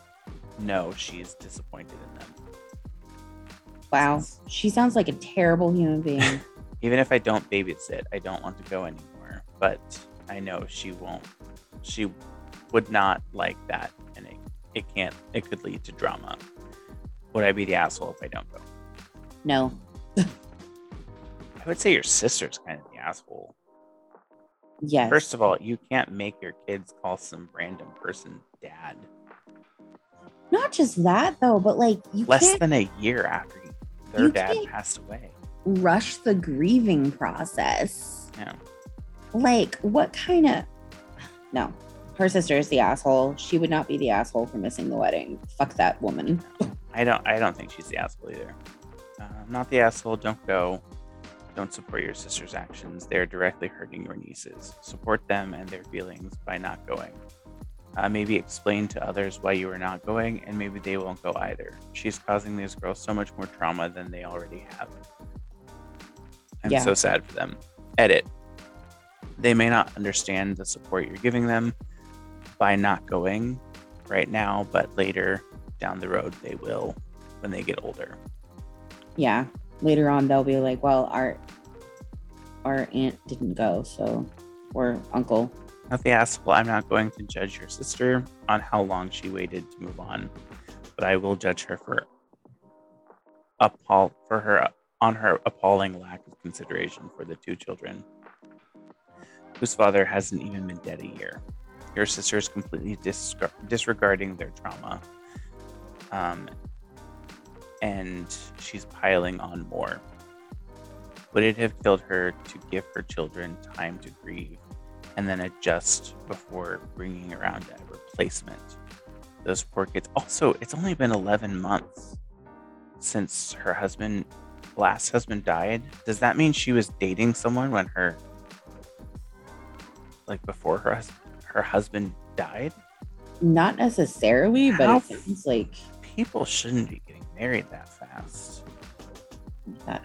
know she's disappointed in them. Wow. She sounds like a terrible human being. Even if I don't babysit, I don't want to go anymore, but I know she won't. She would not like that, and it, it can't. It could lead to drama. Would I be the asshole if I don't go? no. I would say your sister's kind of the asshole. Yes. First of all, you can't make your kids call some random person dad Not just that though, but like you less than a year after their dad passed away. rush the grieving process. Yeah. Like, what kind of. No. Her sister is the asshole. She would not be the asshole for missing the wedding. Fuck that woman. I don't. I don't think she's the asshole either. Uh, not the asshole. Don't go. Don't support your sister's actions. They're directly hurting your nieces. Support them and their feelings by not going. Uh, maybe explain to others why you are not going, and maybe they won't go either. She's causing these girls so much more trauma than they already have. I'm Yeah. so sad for them. Edit. They may not understand the support you're giving them by not going right now, but later down the road they will when they get older. Yeah. Later on, they'll be like, well, our our aunt didn't go, so or uncle. Not the asshole. I'm not going to judge your sister on how long she waited to move on, but I will judge her for appall for her on her appalling lack of consideration for the two children whose father hasn't even been dead a year. Your sister is completely disregarding their trauma, um, and she's piling on more. Would it have killed her to give her children time to grieve and then adjust before bringing around a replacement? Those poor kids. Also, it's only been 11 months since her husband, last husband, died. Does that mean she was dating someone when her, like before her hus- her husband died? Not necessarily, but How it sounds like People shouldn't be getting married that fast. that.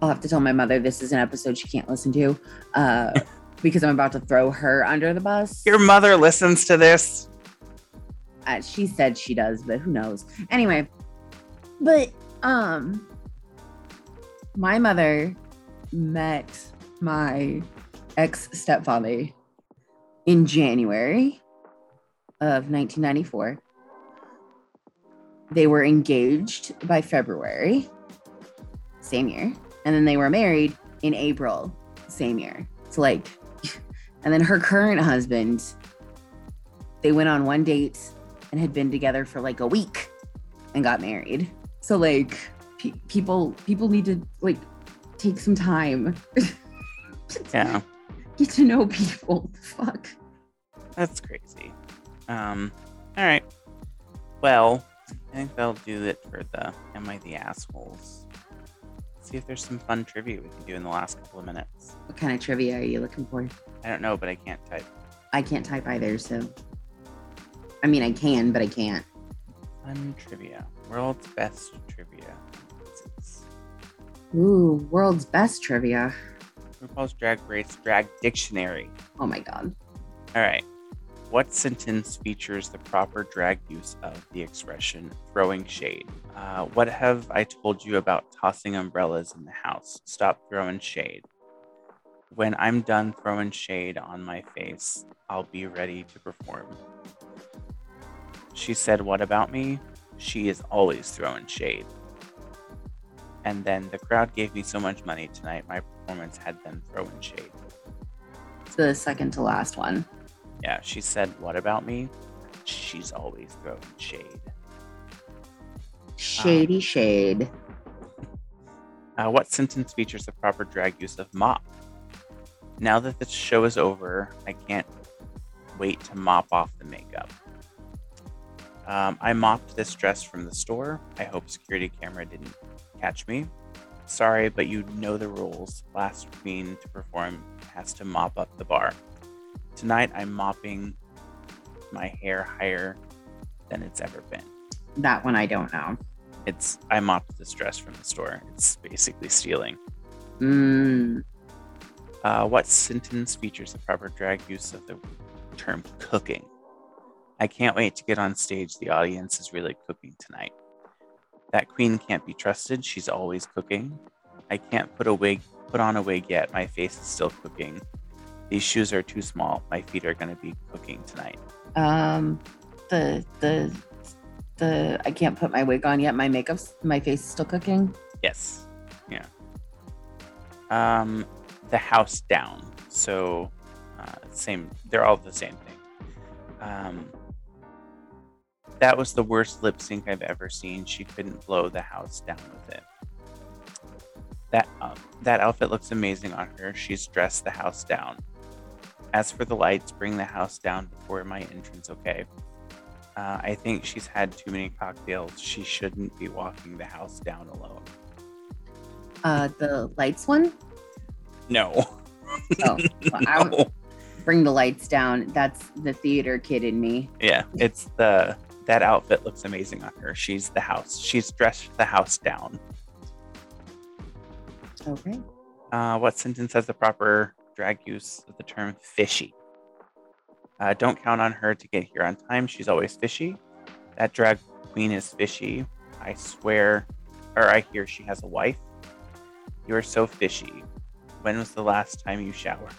I'll have to tell my mother this is an episode she can't listen to, uh, because I'm about to throw her under the bus. Your mother listens to this. Uh, she said she does, but who knows? Anyway, but um, my mother met my ex stepfather in January of 1994. They were engaged by February, same year, and then they were married in April, same year. So like, and then her current husband, they went on one date and had been together for like a week and got married. So like pe- people people need to like take some time Yeah, get to know people. Fuck. That's crazy. Um, all right. Well, I think that'll do it for the Am I the Assholes? see if there's some fun trivia we can do in the last couple of minutes. What kind of trivia are you looking for? I don't know, but I can't type. I can't type either, so I mean I can, but I can't. Fun trivia. World's best trivia. Ooh, world's best trivia. RuPaul's Drag Race Drag Dictionary. Oh my god. All right. What sentence features the proper drag use of the expression throwing shade? Uh, what have I told you about tossing umbrellas in the house? Stop throwing shade. When I'm done throwing shade on my face, I'll be ready to perform. She said, What about me? She is always throwing shade. And then the crowd gave me so much money tonight, my performance had them throwing shade. The second to last one. Yeah, she said, What about me? She's always throwing shade. Shady shade. Uh, what sentence features the proper drag use of mop? Now that the show is over, I can't wait to mop off the makeup. Um, I mopped this dress from the store. I hope security camera didn't catch me. Sorry, but you know the rules. Last queen to perform has to mop up the bar. Tonight, I'm mopping my hair higher than it's ever been. That one I don't know. It's I mopped this dress from the store. It's basically stealing. Mm, Uh, what sentence features the proper drag use of the term cooking? I can't wait to get on stage. The audience is really cooking tonight. That queen can't be trusted. She's always cooking. I can't put a wig put on a wig yet. My face is still cooking. These shoes are too small. My feet are going to be cooking tonight. um the the the I can't put my wig on yet. My makeup's my face is still cooking. Yes. Yeah. Um, the house down. So, uh, same. They're all the same thing. Um, that was the worst lip sync I've ever seen. She couldn't blow the house down with it. That uh, that outfit looks amazing on her. She's dressed the house down. As for the lights, bring the house down before my entrance. Okay. Uh, I think she's had too many cocktails. She shouldn't be walking the house down alone. Uh, the lights one. No. Oh, well, I would no. bring the lights down. That's the theater kid in me. Yeah, it's the that outfit looks amazing on her. She's the house. She's dressed the house down. Okay. Uh, what sentence has the proper drag use of the term fishy? Uh, don't count on her to get here on time. She's always fishy. That drag queen is fishy. I swear, or I hear she has a wife. You are so fishy. When was the last time you showered?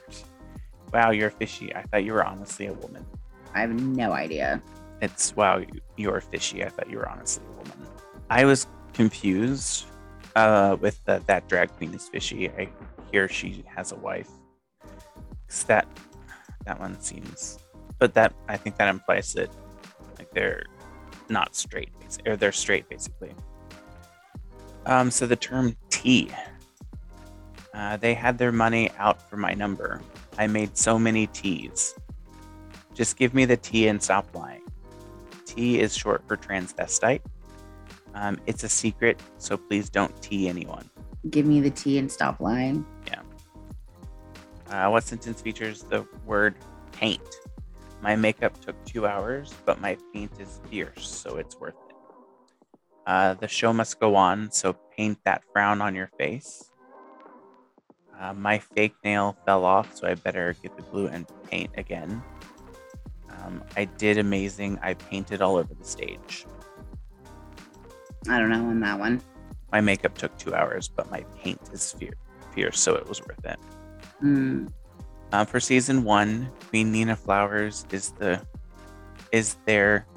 Wow, you're fishy. I thought you were honestly a woman. I have no idea. It's wow, you, you're fishy. I thought you were honestly a woman. I was confused uh, with the, that drag queen is fishy. I hear she has a wife. 'Cause that that one seems, but that I think that implies that like they're not straight, or they're straight basically. Um, so the term T. Uh, they had their money out for my number. I made so many T's. Just give me the T and stop lying. T is short for transvestite. Um, it's a secret, so please don't T anyone. Give me the T and stop lying. Uh, what sentence features the word paint? My makeup took two hours, but my paint is fierce, so it's worth it. Uh, the show must go on, so paint that frown on your face. Uh, my fake nail fell off, so I better get the glue and paint again. Um, I did amazing. I painted all over the stage. I don't know on that one. My makeup took two hours, but my paint is fier- fierce, so it was worth it. Hmm. Uh, for season one, Queen Nina Flowers is the is there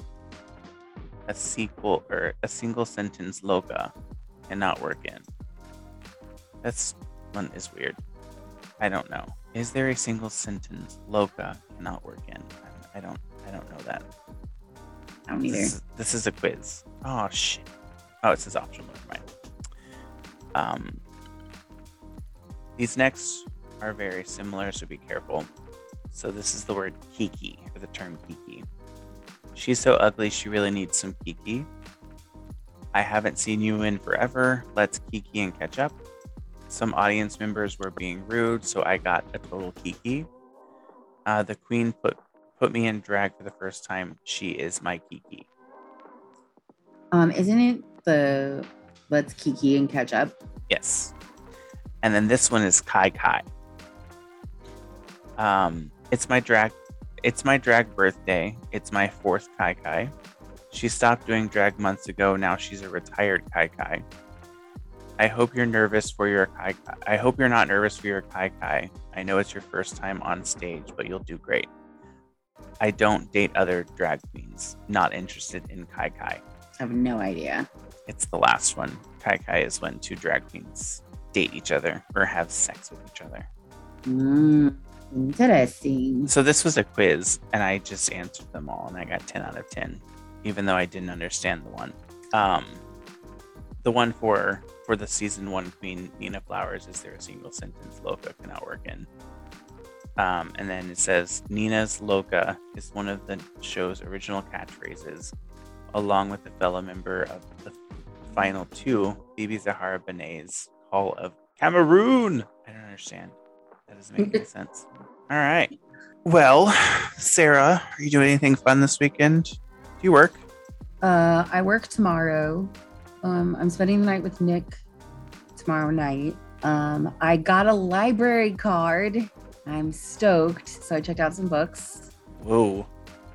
a sequel or a single sentence loca cannot work in. That's one is weird. I don't know. Is there a single sentence loca cannot work in? I don't. I don't know that. I don't either. This is, this is a quiz. Oh shit. Oh, it says optional. Never mind. Um, these next are very similar, so be careful. So this is the word kiki or the term kiki. She's so ugly, she really needs some kiki. I haven't seen you in forever. Let's kiki and catch up. Some audience members were being rude, so I got a total kiki. Uh, the queen put put me in drag for the first time. She is my kiki. Um, isn't it the let's kiki and catch up? Yes. And then this one is Kai Kai. Um, it's my drag it's my drag birthday. It's my fourth Kai Kai. She stopped doing drag months ago. Now she's a retired Kai Kai. I hope you're nervous for your Kai Kai. I hope you're not nervous for your Kai Kai. I know it's your first time on stage, but you'll do great. I don't date other drag queens. Not interested in Kai Kai. I have no idea. It's the last one. Kai Kai is when two drag queens date each other or have sex with each other. Mm, interesting. So this was a quiz, and I just answered them all, and I got 10 out of 10, even though I didn't understand the one. Um, the one for for the season one queen Nina Flowers is there a single sentence Loca cannot work in. Um, and then it says Nina's Loca is one of the show's original catchphrases, along with the fellow member of the final two, BeBe Zahara Benet's Call of Cameroon. I don't understand. That doesn't make any sense. All right. Well, Sarah, are you doing anything fun this weekend? Do you work? Uh, I work tomorrow. Um, I'm spending the night with Nick tomorrow night. Um, I got a library card. I'm stoked. So I checked out some books. Whoa,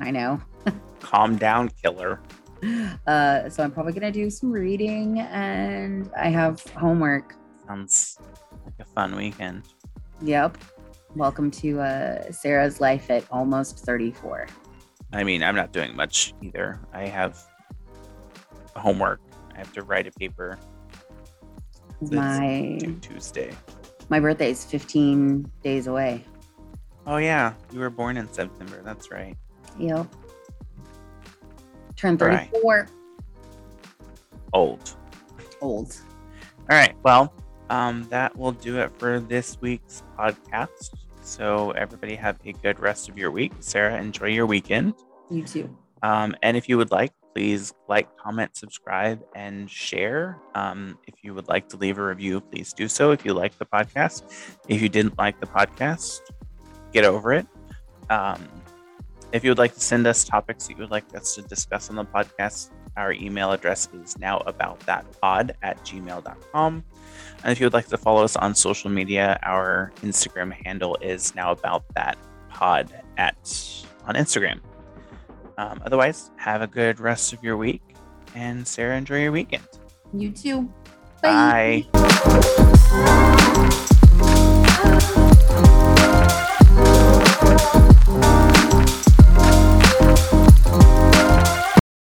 I know. calm down, killer. Uh, so I'm probably gonna do some reading, and I have homework. Sounds like a fun weekend. Yep. Welcome to uh, Sarah's life at almost 34. I mean, I'm not doing much either. I have homework. I have to write a paper My Tuesday. My birthday is 15 days away. Oh yeah, you were born in September. That's right. Yep. Turn Right. 34. Old. Old. All right. Well, um, that will do it for this week's podcast. So everybody have a good rest of your week. Sarah, enjoy your weekend. You too. Um, and if you would like, please like, comment, subscribe, and share. Um, if you would like to leave a review, please do so. If you like the podcast, if you didn't like the podcast, get over it. Um, if you would like to send us topics that you would like us to discuss on the podcast, our email address is now about that pod at gmail.com. And if you would like to follow us on social media, our Instagram handle is now about that pod at on Instagram. Um, otherwise, have a good rest of your week. And Sarah, enjoy your weekend. You too. Bye. Bye.